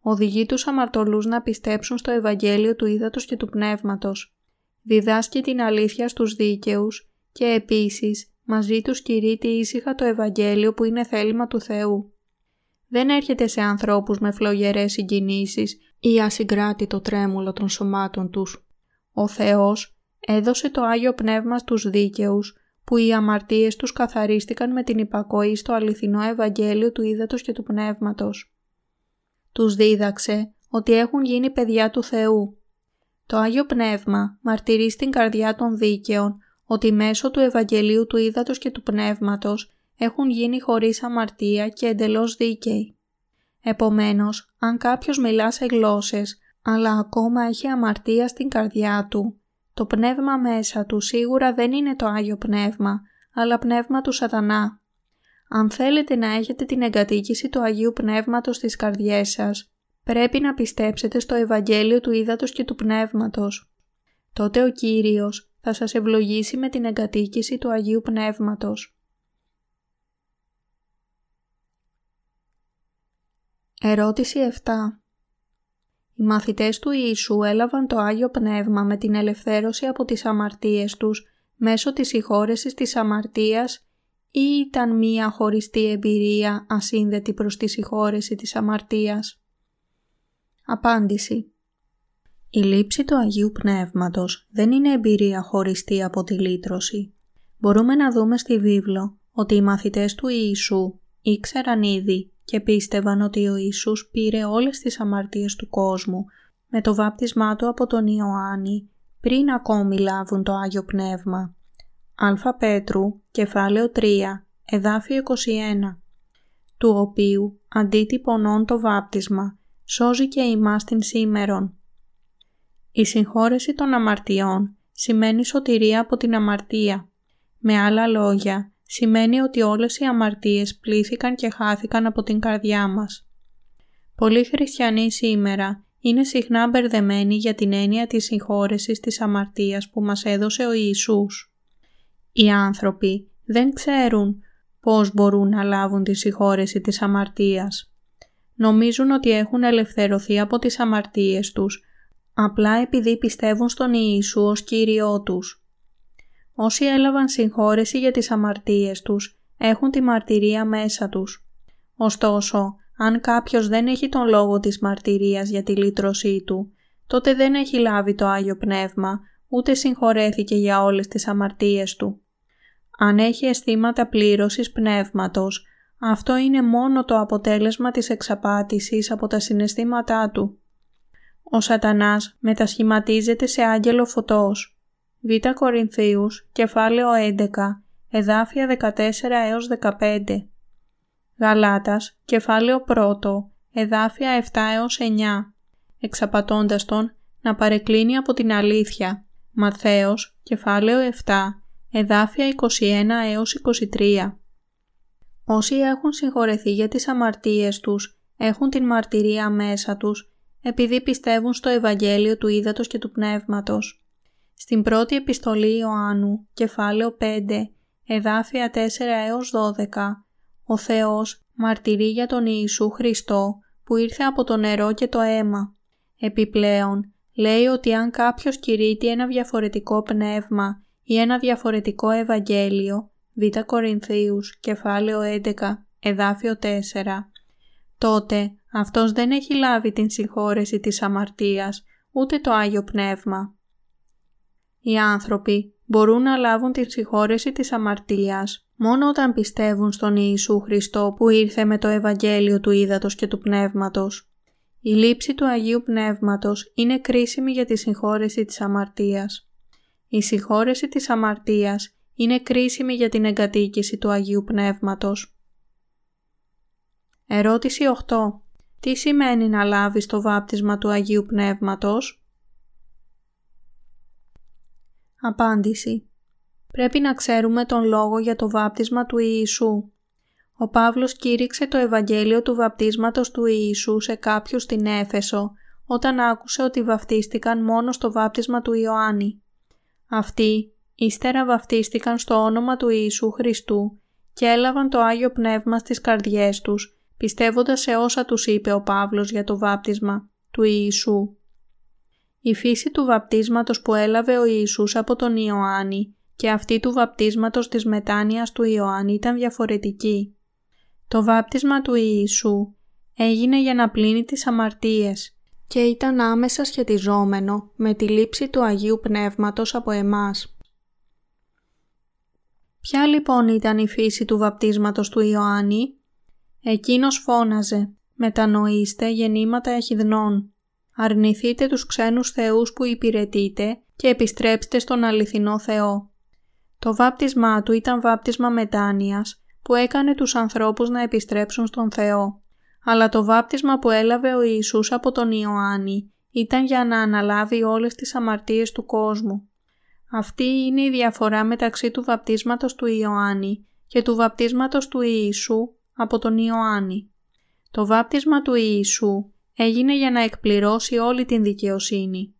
Οδηγεί τους αμαρτωλούς να πιστέψουν στο Ευαγγέλιο του Ήδατος και του Πνεύματος. Διδάσκει την αλήθεια στους δίκαιους και επίσης μαζί τους κηρύττει ήσυχα το Ευαγγέλιο που είναι θέλημα του Θεού δεν έρχεται σε ανθρώπους με φλογερές συγκινήσεις ή ασυγκράτητο τρέμουλο των σωμάτων τους. Ο Θεός έδωσε το Άγιο Πνεύμα στους δίκαιους που οι αμαρτίες τους καθαρίστηκαν με την υπακοή στο αληθινό Ευαγγέλιο του Ήδατος και του Πνεύματος. Τους δίδαξε ότι έχουν γίνει παιδιά του Θεού. Το Άγιο Πνεύμα μαρτυρεί στην καρδιά των δίκαιων ότι μέσω του Ευαγγελίου του Ήδατος και του Πνεύματος έχουν γίνει χωρίς αμαρτία και εντελώς δίκαιοι. Επομένως, αν κάποιος μιλά σε γλώσσες, αλλά ακόμα έχει αμαρτία στην καρδιά του, το πνεύμα μέσα του σίγουρα δεν είναι το Άγιο Πνεύμα, αλλά πνεύμα του σατανά. Αν θέλετε να έχετε την εγκατοίκηση του Αγίου Πνεύματος στις καρδιές σας, πρέπει να πιστέψετε στο Ευαγγέλιο του Ήδατος και του Πνεύματος. Τότε ο Κύριος θα σας ευλογήσει με την εγκατοίκηση του Αγίου Πνεύματος. Ερώτηση 7. Οι μαθητές του Ιησού έλαβαν το Άγιο Πνεύμα με την ελευθέρωση από τις αμαρτίες τους μέσω της συγχώρεσης της αμαρτίας ή ήταν μία χωριστή εμπειρία ασύνδετη προς τη συγχώρεση της αμαρτίας. Απάντηση. Η λήψη του Αγίου Πνεύματος δεν είναι εμπειρία χωριστή από τη λύτρωση. Μπορούμε να δούμε στη βίβλο ότι οι μαθητές του Ιησού ήξεραν ήδη και πίστευαν ότι ο Ιησούς πήρε όλες τις αμαρτίες του κόσμου με το βάπτισμά του από τον Ιωάννη πριν ακόμη λάβουν το Άγιο Πνεύμα. Α Πέτρου, κεφάλαιο 3, εδάφιο 21, του οποίου αντίτυπωνών το βάπτισμα σώζει και ημάς την σήμερον. Η συγχώρεση των αμαρτιών σημαίνει σωτηρία από την αμαρτία. Με άλλα λόγια, σημαίνει ότι όλες οι αμαρτίες πλήθηκαν και χάθηκαν από την καρδιά μας. Πολλοί χριστιανοί σήμερα είναι συχνά μπερδεμένοι για την έννοια της συγχώρεσης της αμαρτίας που μας έδωσε ο Ιησούς. Οι άνθρωποι δεν ξέρουν πώς μπορούν να λάβουν τη συγχώρεση της αμαρτίας. Νομίζουν ότι έχουν ελευθερωθεί από τις αμαρτίες τους, απλά επειδή πιστεύουν στον Ιησού ως Κύριό τους. Όσοι έλαβαν συγχώρεση για τις αμαρτίες τους έχουν τη μαρτυρία μέσα τους. Ωστόσο, αν κάποιος δεν έχει τον λόγο της μαρτυρίας για τη λύτρωσή του, τότε δεν έχει λάβει το Άγιο Πνεύμα, ούτε συγχωρέθηκε για όλες τις αμαρτίες του. Αν έχει αισθήματα πλήρωσης πνεύματος, αυτό είναι μόνο το αποτέλεσμα της εξαπάτησης από τα συναισθήματά του. Ο σατανάς μετασχηματίζεται σε άγγελο φωτός. Β' Κορινθίους, κεφάλαιο 11, εδάφια 14 έως 15. Γαλάτας, κεφάλαιο 1, εδάφια 7 έως 9, εξαπατώντας τον να παρεκκλίνει από την αλήθεια. Ματθαίος, κεφάλαιο 7, εδάφια 21 έως 23. Όσοι έχουν συγχωρεθεί για τις αμαρτίες τους, έχουν την μαρτυρία μέσα τους, επειδή πιστεύουν στο Ευαγγέλιο του Ήδατος και του Πνεύματος. Στην πρώτη επιστολή Ιωάννου, κεφάλαιο 5, εδάφια 4 έως 12, ο Θεός μαρτυρεί για τον Ιησού Χριστό που ήρθε από το νερό και το αίμα. Επιπλέον, λέει ότι αν κάποιος κηρύττει ένα διαφορετικό πνεύμα ή ένα διαφορετικό Ευαγγέλιο, Β Κορινθίους, κεφάλαιο 11, εδάφιο 4, τότε αυτός δεν έχει λάβει την συγχώρεση της αμαρτίας, ούτε το Άγιο Πνεύμα. Οι άνθρωποι μπορούν να λάβουν την συγχώρεση της αμαρτίας μόνο όταν πιστεύουν στον Ιησού Χριστό που ήρθε με το Ευαγγέλιο του Ήδατος και του Πνεύματος. Η λήψη του Αγίου Πνεύματος είναι κρίσιμη για τη συγχώρεση της αμαρτίας. Η συγχώρεση της αμαρτίας είναι κρίσιμη για την εγκατοίκηση του Αγίου Πνεύματος. Ερώτηση 8. Τι σημαίνει να λάβεις το βάπτισμα του Αγίου Πνεύματος; Απάντηση. Πρέπει να ξέρουμε τον λόγο για το βάπτισμα του Ιησού. Ο Παύλος κήρυξε το Ευαγγέλιο του βαπτίσματος του Ιησού σε κάποιους στην Έφεσο όταν άκουσε ότι βαπτίστηκαν μόνο στο βάπτισμα του Ιωάννη. Αυτοί ύστερα βαπτίστηκαν στο όνομα του Ιησού Χριστού και έλαβαν το Άγιο Πνεύμα στις καρδιές τους, πιστεύοντας σε όσα τους είπε ο Παύλος για το βάπτισμα του Ιησού. Η φύση του βαπτίσματος που έλαβε ο Ιησούς από τον Ιωάννη και αυτή του βαπτίσματος της μετάνοιας του Ιωάννη ήταν διαφορετική. Το βάπτισμα του Ιησού έγινε για να πλύνει τις αμαρτίες και ήταν άμεσα σχετιζόμενο με τη λήψη του Αγίου Πνεύματος από εμάς. Ποια λοιπόν ήταν η φύση του βαπτίσματος του Ιωάννη; Εκείνος φώναζε «Μετανοήστε γεννήματα εχιδνών, αρνηθείτε τους ξένους θεούς που υπηρετείτε και επιστρέψτε στον αληθινό Θεό». Το βάπτισμά του ήταν βάπτισμα μετάνοιας που έκανε τους ανθρώπους να επιστρέψουν στον Θεό. Αλλά το βάπτισμα που έλαβε ο Ιησούς από τον Ιωάννη ήταν για να αναλάβει όλες τις αμαρτίες του κόσμου. Αυτή είναι η διαφορά μεταξύ του βαπτίσματος του Ιωάννη και του βαπτίσματος του Ιησού από τον Ιωάννη. Το βάπτισμα του Ιησού έγινε για να εκπληρώσει όλη την δικαιοσύνη.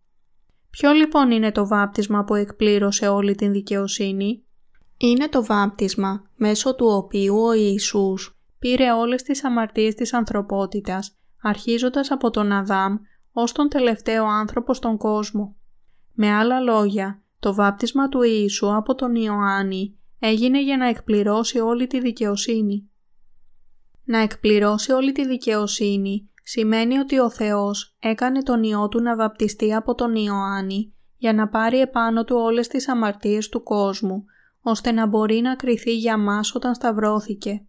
Ποιο λοιπόν είναι το βάπτισμα που εκπλήρωσε όλη την δικαιοσύνη; Είναι το βάπτισμα μέσω του οποίου ο Ιησούς πήρε όλες τις αμαρτίες της ανθρωπότητας, αρχίζοντας από τον Αδάμ ως τον τελευταίο άνθρωπο στον κόσμο. Με άλλα λόγια, το βάπτισμα του Ιησού από τον Ιωάννη έγινε για να εκπληρώσει όλη τη δικαιοσύνη. Να εκπληρώσει όλη τη δικαιοσύνη σημαίνει ότι ο Θεός έκανε τον Υιό Του να βαπτιστεί από τον Ιωάννη για να πάρει επάνω Του όλες τις αμαρτίες του κόσμου, ώστε να μπορεί να κριθεί για μας όταν σταυρώθηκε.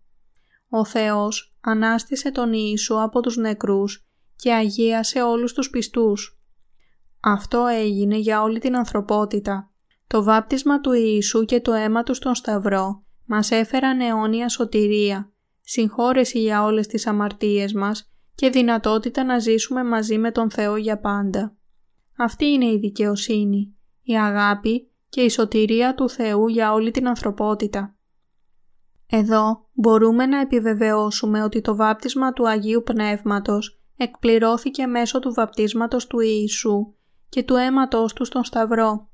Ο Θεός ανάστησε τον Ιησού από τους νεκρούς και αγίασε όλους τους πιστούς. Αυτό έγινε για όλη την ανθρωπότητα. Το βάπτισμα του Ιησού και το αίμα του στον Σταυρό μας έφεραν αιώνια σωτηρία, συγχώρεση για όλες τις αμαρτίες μας και δυνατότητα να ζήσουμε μαζί με τον Θεό για πάντα. Αυτή είναι η δικαιοσύνη, η αγάπη και η σωτηρία του Θεού για όλη την ανθρωπότητα. Εδώ μπορούμε να επιβεβαιώσουμε ότι το βάπτισμα του Αγίου Πνεύματος εκπληρώθηκε μέσω του βαπτίσματος του Ιησού και του αίματός του στον Σταυρό.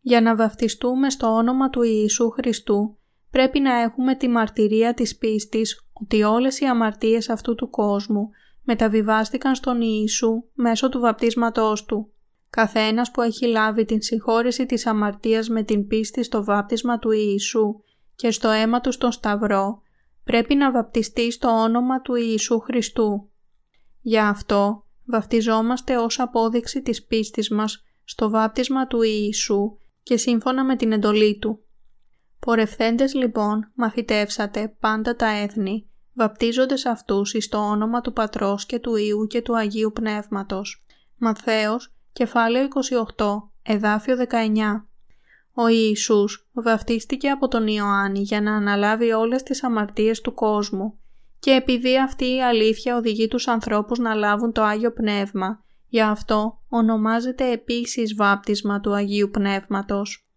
Για να βαπτιστούμε στο όνομα του Ιησού Χριστού πρέπει να έχουμε τη μαρτυρία της πίστης ότι όλες οι αμαρτίες αυτού του κόσμου μεταβιβάστηκαν στον Ιησού μέσω του βαπτίσματός Του. Καθένας που έχει λάβει την συγχώρεση της αμαρτίας με την πίστη στο βάπτισμα του Ιησού και στο αίμα Του στον Σταυρό, πρέπει να βαπτιστεί στο όνομα του Ιησού Χριστού. Γι' αυτό βαπτιζόμαστε ως απόδειξη της πίστης μας στο βάπτισμα του Ιησού και σύμφωνα με την εντολή Του. Πορευθέντες λοιπόν μαθητεύσατε πάντα τα έθνη βαπτίζοντες αυτούς εις το όνομα του Πατρός και του Ιού και του Αγίου Πνεύματος. Μαθαίος, κεφάλαιο 28, εδάφιο 19. Ο Ιησούς βαπτίστηκε από τον Ιωάννη για να αναλάβει όλες τις αμαρτίες του κόσμου και επειδή αυτή η αλήθεια οδηγεί τους ανθρώπους να λάβουν το Άγιο Πνεύμα, γι' αυτό ονομάζεται επίσης βάπτισμα του Αγίου Πνεύματος.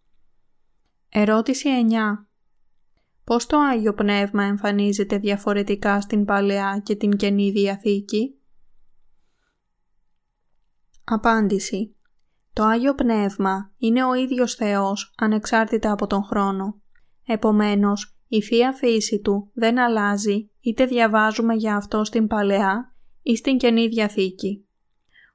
Ερώτηση 9. Πώς το Άγιο Πνεύμα εμφανίζεται διαφορετικά στην Παλαιά και την Καινή Διαθήκη; Απάντηση. Το Άγιο Πνεύμα είναι ο ίδιος Θεός ανεξάρτητα από τον χρόνο. Επομένως, η Θεία Φύση Του δεν αλλάζει είτε διαβάζουμε για αυτό στην Παλαιά ή στην Καινή Διαθήκη.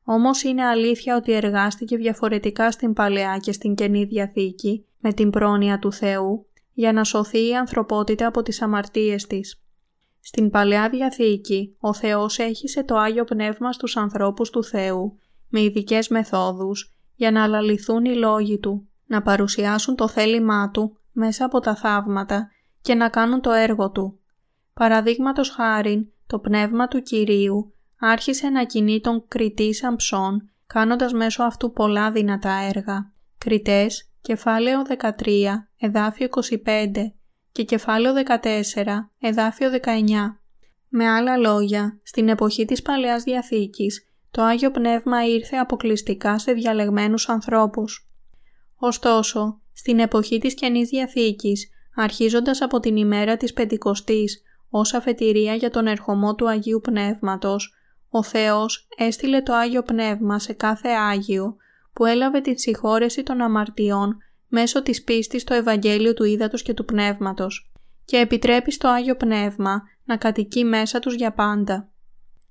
Όμως είναι αλήθεια ότι εργάστηκε διαφορετικά στην Παλαιά και στην Καινή Διαθήκη με την πρόνοια του Θεού για να σωθεί η ανθρωπότητα από τις αμαρτίες της. Στην Παλαιά Διαθήκη ο Θεός έχισε το Άγιο Πνεύμα στους ανθρώπους του Θεού με ειδικές μεθόδους για να αλαληθούν οι λόγοι Του, να παρουσιάσουν το θέλημά Του μέσα από τα θαύματα και να κάνουν το έργο Του. Παραδείγματος χάριν, το Πνεύμα του Κυρίου άρχισε να κινεί τον κριτή Σαμψόν, κάνοντας μέσω αυτού πολλά δυνατά έργα. Κριτές, κεφάλαιο 13, εδάφιο 25 και κεφάλαιο 14, εδάφιο 19. Με άλλα λόγια, στην εποχή της Παλαιάς Διαθήκης, το Άγιο Πνεύμα ήρθε αποκλειστικά σε διαλεγμένους ανθρώπους. Ωστόσο, στην εποχή της Καινής Διαθήκης, αρχίζοντας από την ημέρα της Πεντηκοστής ως αφετηρία για τον ερχομό του Αγίου Πνεύματος, ο Θεός έστειλε το Άγιο Πνεύμα σε κάθε Άγιο που έλαβε την συγχώρεση των αμαρτιών μέσω της πίστης στο Ευαγγέλιο του Ήδατος και του Πνεύματος και επιτρέπει στο Άγιο Πνεύμα να κατοικεί μέσα τους για πάντα.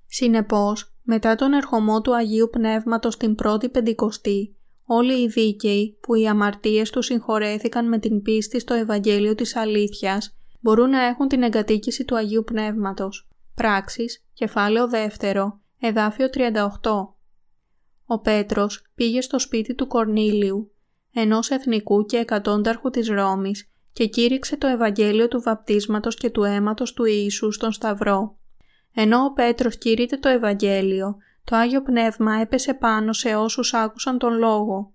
Συνεπώς, μετά τον ερχομό του Αγίου Πνεύματος την πρώτη Πεντηκοστή, όλοι οι δίκαιοι που οι αμαρτίες τους συγχωρέθηκαν με την πίστη στο Ευαγγέλιο της Αλήθειας μπορούν να έχουν την εγκατοίκηση του Αγίου Πνεύματος. Πράξεις, κεφάλαιο δεύτερο, εδάφιο 38. Ο Πέτρος πήγε στο σπίτι του Κορνήλιου, ενός εθνικού και εκατόνταρχου της Ρώμης και κήρυξε το Ευαγγέλιο του βαπτίσματος και του αίματος του Ιησού στον Σταυρό. Ενώ ο Πέτρος κήρυτε το Ευαγγέλιο, το Άγιο Πνεύμα έπεσε πάνω σε όσους άκουσαν τον Λόγο.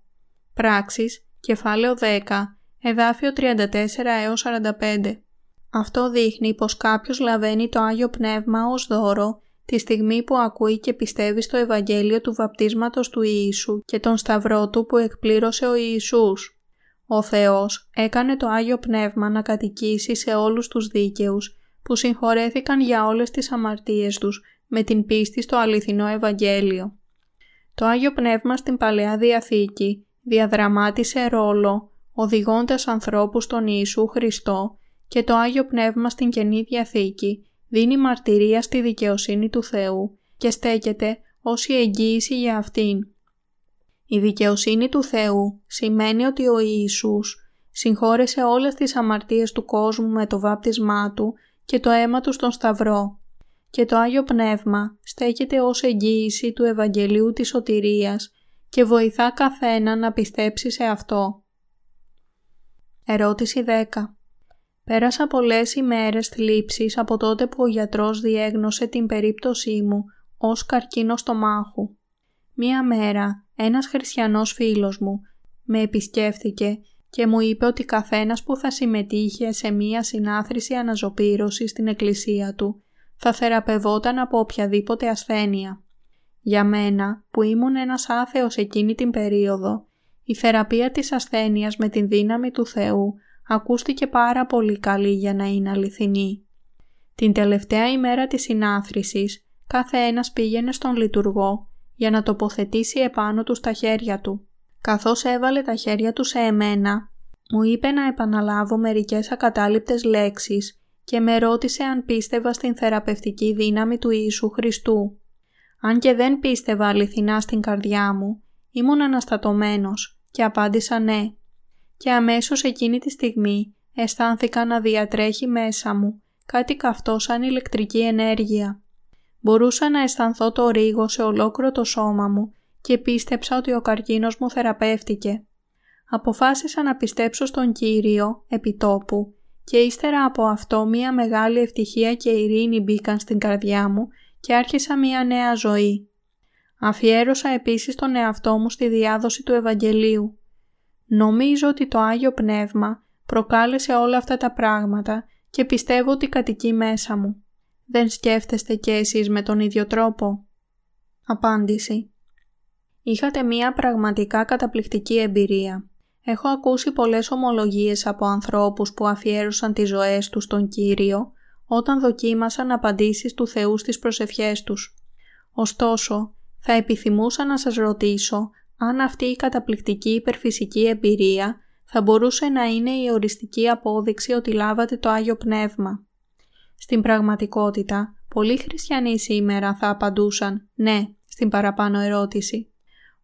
Πράξεις, κεφάλαιο 10, εδάφιο 34 έως 45. Αυτό δείχνει πως κάποιος λαβαίνει το Άγιο Πνεύμα ως δώρο τη στιγμή που ακούει και πιστεύει στο Ευαγγέλιο του βαπτίσματος του Ιησού και τον Σταυρό του που εκπλήρωσε ο Ιησούς. Ο Θεός έκανε το Άγιο Πνεύμα να κατοικήσει σε όλους τους δίκαιους που συγχωρέθηκαν για όλες τις αμαρτίες τους με την πίστη στο αληθινό Ευαγγέλιο. Το Άγιο Πνεύμα στην Παλαιά Διαθήκη διαδραμάτισε ρόλο οδηγώντας ανθρώπους στον Ιησού Χριστό και το Άγιο Πνεύμα στην Καινή Διαθήκη δίνει μαρτυρία στη δικαιοσύνη του Θεού και στέκεται ως η εγγύηση για αυτήν. Η δικαιοσύνη του Θεού σημαίνει ότι ο Ιησούς συγχώρεσε όλες τις αμαρτίες του κόσμου με το βάπτισμά Του και το αίμα Του στον Σταυρό και το Άγιο Πνεύμα στέκεται ως εγγύηση του Ευαγγελίου της Σωτηρίας και βοηθά καθένα να πιστέψει σε αυτό. Ερώτηση 10. Πέρασα πολλές ημέρες θλίψης από τότε που ο γιατρός διέγνωσε την περίπτωσή μου ως καρκίνο στομάχου. Μία μέρα ένας χριστιανός φίλος μου με επισκέφθηκε και μου είπε ότι καθένας που θα συμμετείχε σε μία συνάθρηση αναζωπήρωσης στην εκκλησία του θα θεραπευόταν από οποιαδήποτε ασθένεια. Για μένα, που ήμουν ένας άθεος εκείνη την περίοδο, η θεραπεία της ασθένειας με την δύναμη του Θεού ακούστηκε πάρα πολύ καλή για να είναι αληθινή. Την τελευταία ημέρα της συνάθρησης, κάθε ένας πήγαινε στον λειτουργό για να τοποθετήσει επάνω του τα χέρια του. Καθώς έβαλε τα χέρια του σε εμένα, μου είπε να επαναλάβω μερικές ακατάληπτες λέξεις και με ρώτησε αν πίστευα στην θεραπευτική δύναμη του Ιησού Χριστού. Αν και δεν πίστευα αληθινά στην καρδιά μου, ήμουν αναστατωμένος και απάντησα ναι και αμέσως εκείνη τη στιγμή αισθάνθηκα να διατρέχει μέσα μου κάτι καυτό σαν ηλεκτρική ενέργεια. Μπορούσα να αισθανθώ το ρίγο σε ολόκληρο το σώμα μου και πίστεψα ότι ο καρκίνος μου θεραπεύτηκε. Αποφάσισα να πιστέψω στον Κύριο επιτόπου και ύστερα από αυτό μία μεγάλη ευτυχία και ειρήνη μπήκαν στην καρδιά μου και άρχισα μία νέα ζωή. Αφιέρωσα επίσης τον εαυτό μου στη διάδοση του Ευαγγελίου. Νομίζω ότι το Άγιο Πνεύμα προκάλεσε όλα αυτά τα πράγματα και πιστεύω ότι κατοικεί μέσα μου. Δεν σκέφτεστε και εσείς με τον ίδιο τρόπο; Απάντηση Είχατε μία πραγματικά καταπληκτική εμπειρία. Έχω ακούσει πολλές ομολογίες από ανθρώπους που αφιέρωσαν τις ζωές τους στον Κύριο όταν δοκίμασαν απαντήσεις του Θεού στις προσευχές τους. Ωστόσο, θα επιθυμούσα να σας ρωτήσω αν αυτή η καταπληκτική υπερφυσική εμπειρία θα μπορούσε να είναι η οριστική απόδειξη ότι λάβατε το Άγιο Πνεύμα. Στην πραγματικότητα, πολλοί χριστιανοί σήμερα θα απαντούσαν «Ναι, στην παραπάνω ερώτηση.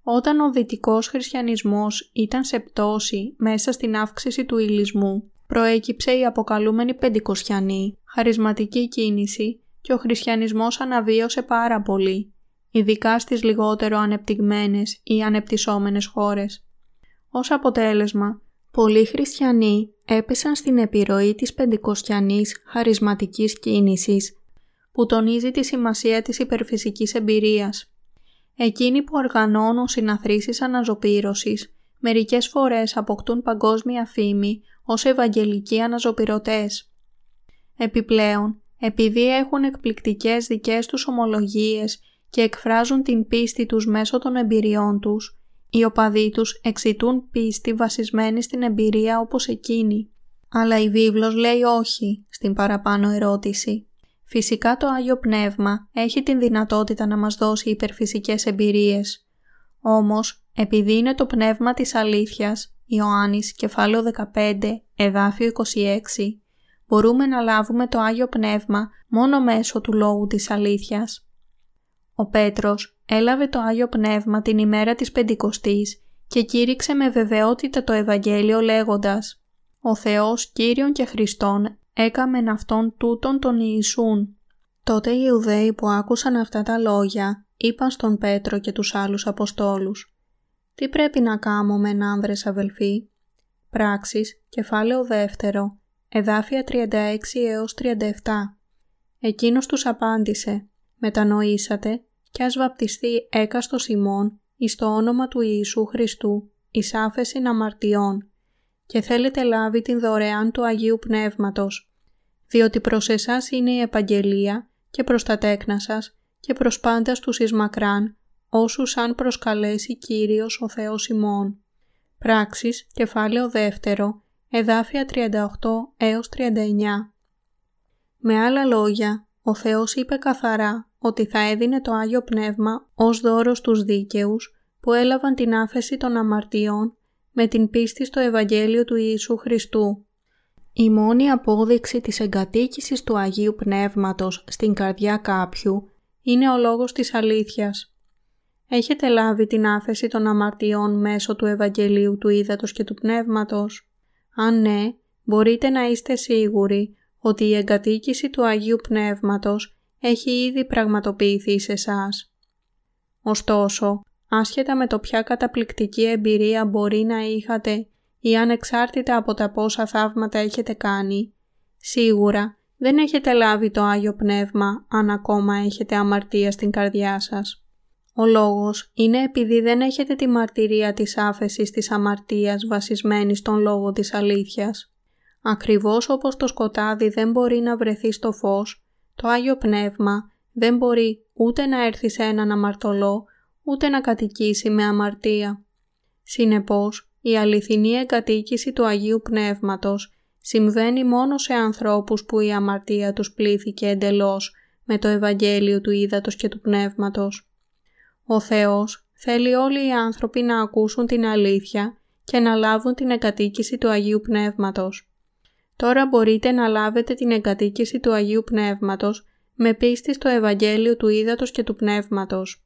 Όταν ο δυτικός χριστιανισμός ήταν σε πτώση μέσα στην αύξηση του ηλισμού, προέκυψε η αποκαλούμενη πεντηκοσιανή, χαρισματική κίνηση και ο χριστιανισμός αναβίωσε πάρα πολύ, ειδικά στις λιγότερο ανεπτυγμένες ή ανεπτυσσόμενες χώρες. Ως αποτέλεσμα, πολλοί χριστιανοί έπεσαν στην επιρροή της πεντηκοσιανής χαρισματικής κίνησης που τονίζει τη σημασία της υπερφυσικής εμπειρίας. Εκείνοι που οργανώνουν συναθρήσεις αναζωπήρωσης μερικές φορές αποκτούν παγκόσμια φήμη ως ευαγγελικοί αναζωπηρωτές. Επιπλέον, επειδή έχουν εκπληκτικές δικές τους ομολογίες και εκφράζουν την πίστη τους μέσω των εμπειριών τους, οι οπαδοί τους εξητούν πίστη βασισμένη στην εμπειρία όπως εκείνη. Αλλά η βίβλος λέει όχι στην παραπάνω ερώτηση. Φυσικά το Άγιο Πνεύμα έχει την δυνατότητα να μας δώσει υπερφυσικές εμπειρίες. Όμως, επειδή είναι το πνεύμα της αλήθειας, Ιωάννης κεφάλαιο 15, εδάφιο 26, μπορούμε να λάβουμε το Άγιο Πνεύμα μόνο μέσω του λόγου της αλήθειας. Ο Πέτρος έλαβε το Άγιο Πνεύμα την ημέρα της Πεντηκοστής και κήρυξε με βεβαιότητα το Ευαγγέλιο λέγοντας «Ο Θεός Κύριον και Χριστόν έκαμεν αυτόν τούτον τον Ιησούν». Τότε οι Ιουδαίοι που άκουσαν αυτά τα λόγια είπαν στον Πέτρο και τους άλλους Αποστόλους «Τι πρέπει να κάνουμε άνδρες αδελφοί» Πράξεις, κεφάλαιο δεύτερο, εδάφια 36 έως 37. Εκείνος τους απάντησε «Μετανοήσατε και ας βαπτιστεί έκαστος ημών εις το όνομα του Ιησού Χριστού εις άφεση αμαρτιών και θέλετε λάβει την δωρεάν του Αγίου Πνεύματος, διότι προς εσάς είναι η επαγγελία και προς τα τέκνα σας και προς πάντας τους εις μακράν, όσους αν προσκαλέσει Κύριος ο Θεός ημών. Πράξεις, κεφάλαιο δεύτερο, εδάφια 38 έως 39. Με άλλα λόγια, ο Θεός είπε καθαρά ότι θα έδινε το Άγιο Πνεύμα ως δώρος στους δίκαιους που έλαβαν την άφεση των αμαρτιών με την πίστη στο Ευαγγέλιο του Ιησού Χριστού. Η μόνη απόδειξη της εγκατοίκησης του Αγίου Πνεύματος στην καρδιά κάποιου είναι ο λόγος της αλήθειας. Έχετε λάβει την άφεση των αμαρτιών μέσω του Ευαγγελίου του Ήδατος και του Πνεύματος; Αν ναι, μπορείτε να είστε σίγουροι ότι η εγκατοίκηση του Αγίου Πνεύματος έχει ήδη πραγματοποιηθεί σε εσάς. Ωστόσο, άσχετα με το ποια καταπληκτική εμπειρία μπορεί να είχατε ή ανεξάρτητα από τα πόσα θαύματα έχετε κάνει, σίγουρα δεν έχετε λάβει το Άγιο Πνεύμα αν ακόμα έχετε αμαρτία στην καρδιά σας. Ο λόγος είναι επειδή δεν έχετε τη μαρτυρία της άφεσης της αμαρτίας βασισμένη στον λόγο της αλήθειας. Ακριβώς όπως το σκοτάδι δεν μπορεί να βρεθεί στο φως, το Άγιο Πνεύμα δεν μπορεί ούτε να έρθει σε έναν αμαρτωλό, ούτε να κατοικήσει με αμαρτία. Συνεπώς, η αληθινή εγκατοίκηση του Αγίου Πνεύματος συμβαίνει μόνο σε ανθρώπους που η αμαρτία τους πλήθηκε εντελώς με το Ευαγγέλιο του Ήδατος και του Πνεύματος. Ο Θεός θέλει όλοι οι άνθρωποι να ακούσουν την αλήθεια και να λάβουν την εγκατοίκηση του Αγίου Πνεύματος. Τώρα μπορείτε να λάβετε την εγκατοίκηση του Αγίου Πνεύματος με πίστη στο Ευαγγέλιο του Ήδατος και του Πνεύματος.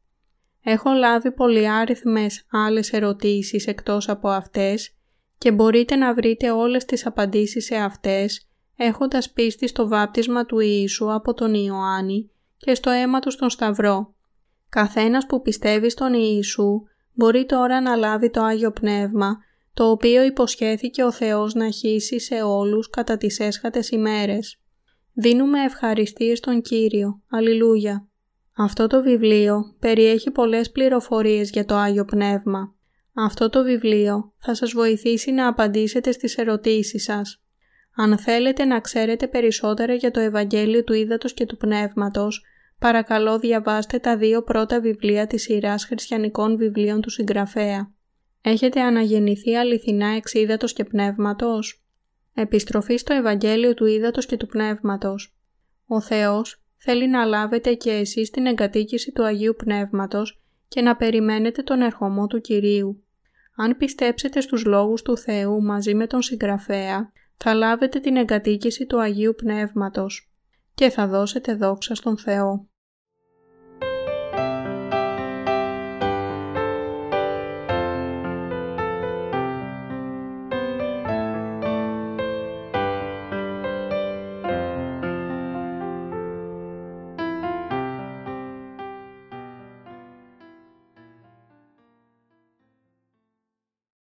Έχω λάβει πολυάριθμες άλλες ερωτήσεις εκτός από αυτές και μπορείτε να βρείτε όλες τις απαντήσεις σε αυτές έχοντας πίστη στο βάπτισμα του Ιησού από τον Ιωάννη και στο αίμα του στον Σταυρό. Καθένας που πιστεύει στον Ιησού μπορεί τώρα να λάβει το Άγιο Πνεύμα το οποίο υποσχέθηκε ο Θεός να χύσει σε όλους κατά τις έσχατες ημέρες. Δίνουμε ευχαριστίες στον Κύριο. Αλληλούια. Αυτό το βιβλίο περιέχει πολλές πληροφορίες για το Άγιο Πνεύμα. Αυτό το βιβλίο θα σας βοηθήσει να απαντήσετε στις ερωτήσεις σας. Αν θέλετε να ξέρετε περισσότερα για το Ευαγγέλιο του Ήδατος και του Πνεύματος, παρακαλώ διαβάστε τα δύο πρώτα βιβλία της σειράς χριστιανικών βιβλίων του συγγραφέα. Έχετε αναγεννηθεί αληθινά εξ ύδατος και πνεύματος; Επιστροφή στο Ευαγγέλιο του ύδατος και του πνεύματος. Ο Θεός θέλει να λάβετε και εσείς την εγκατοίκηση του Αγίου Πνεύματος και να περιμένετε τον ερχομό του Κυρίου. Αν πιστέψετε στους λόγους του Θεού μαζί με τον συγγραφέα, θα λάβετε την εγκατοίκηση του Αγίου Πνεύματος και θα δώσετε δόξα στον Θεό.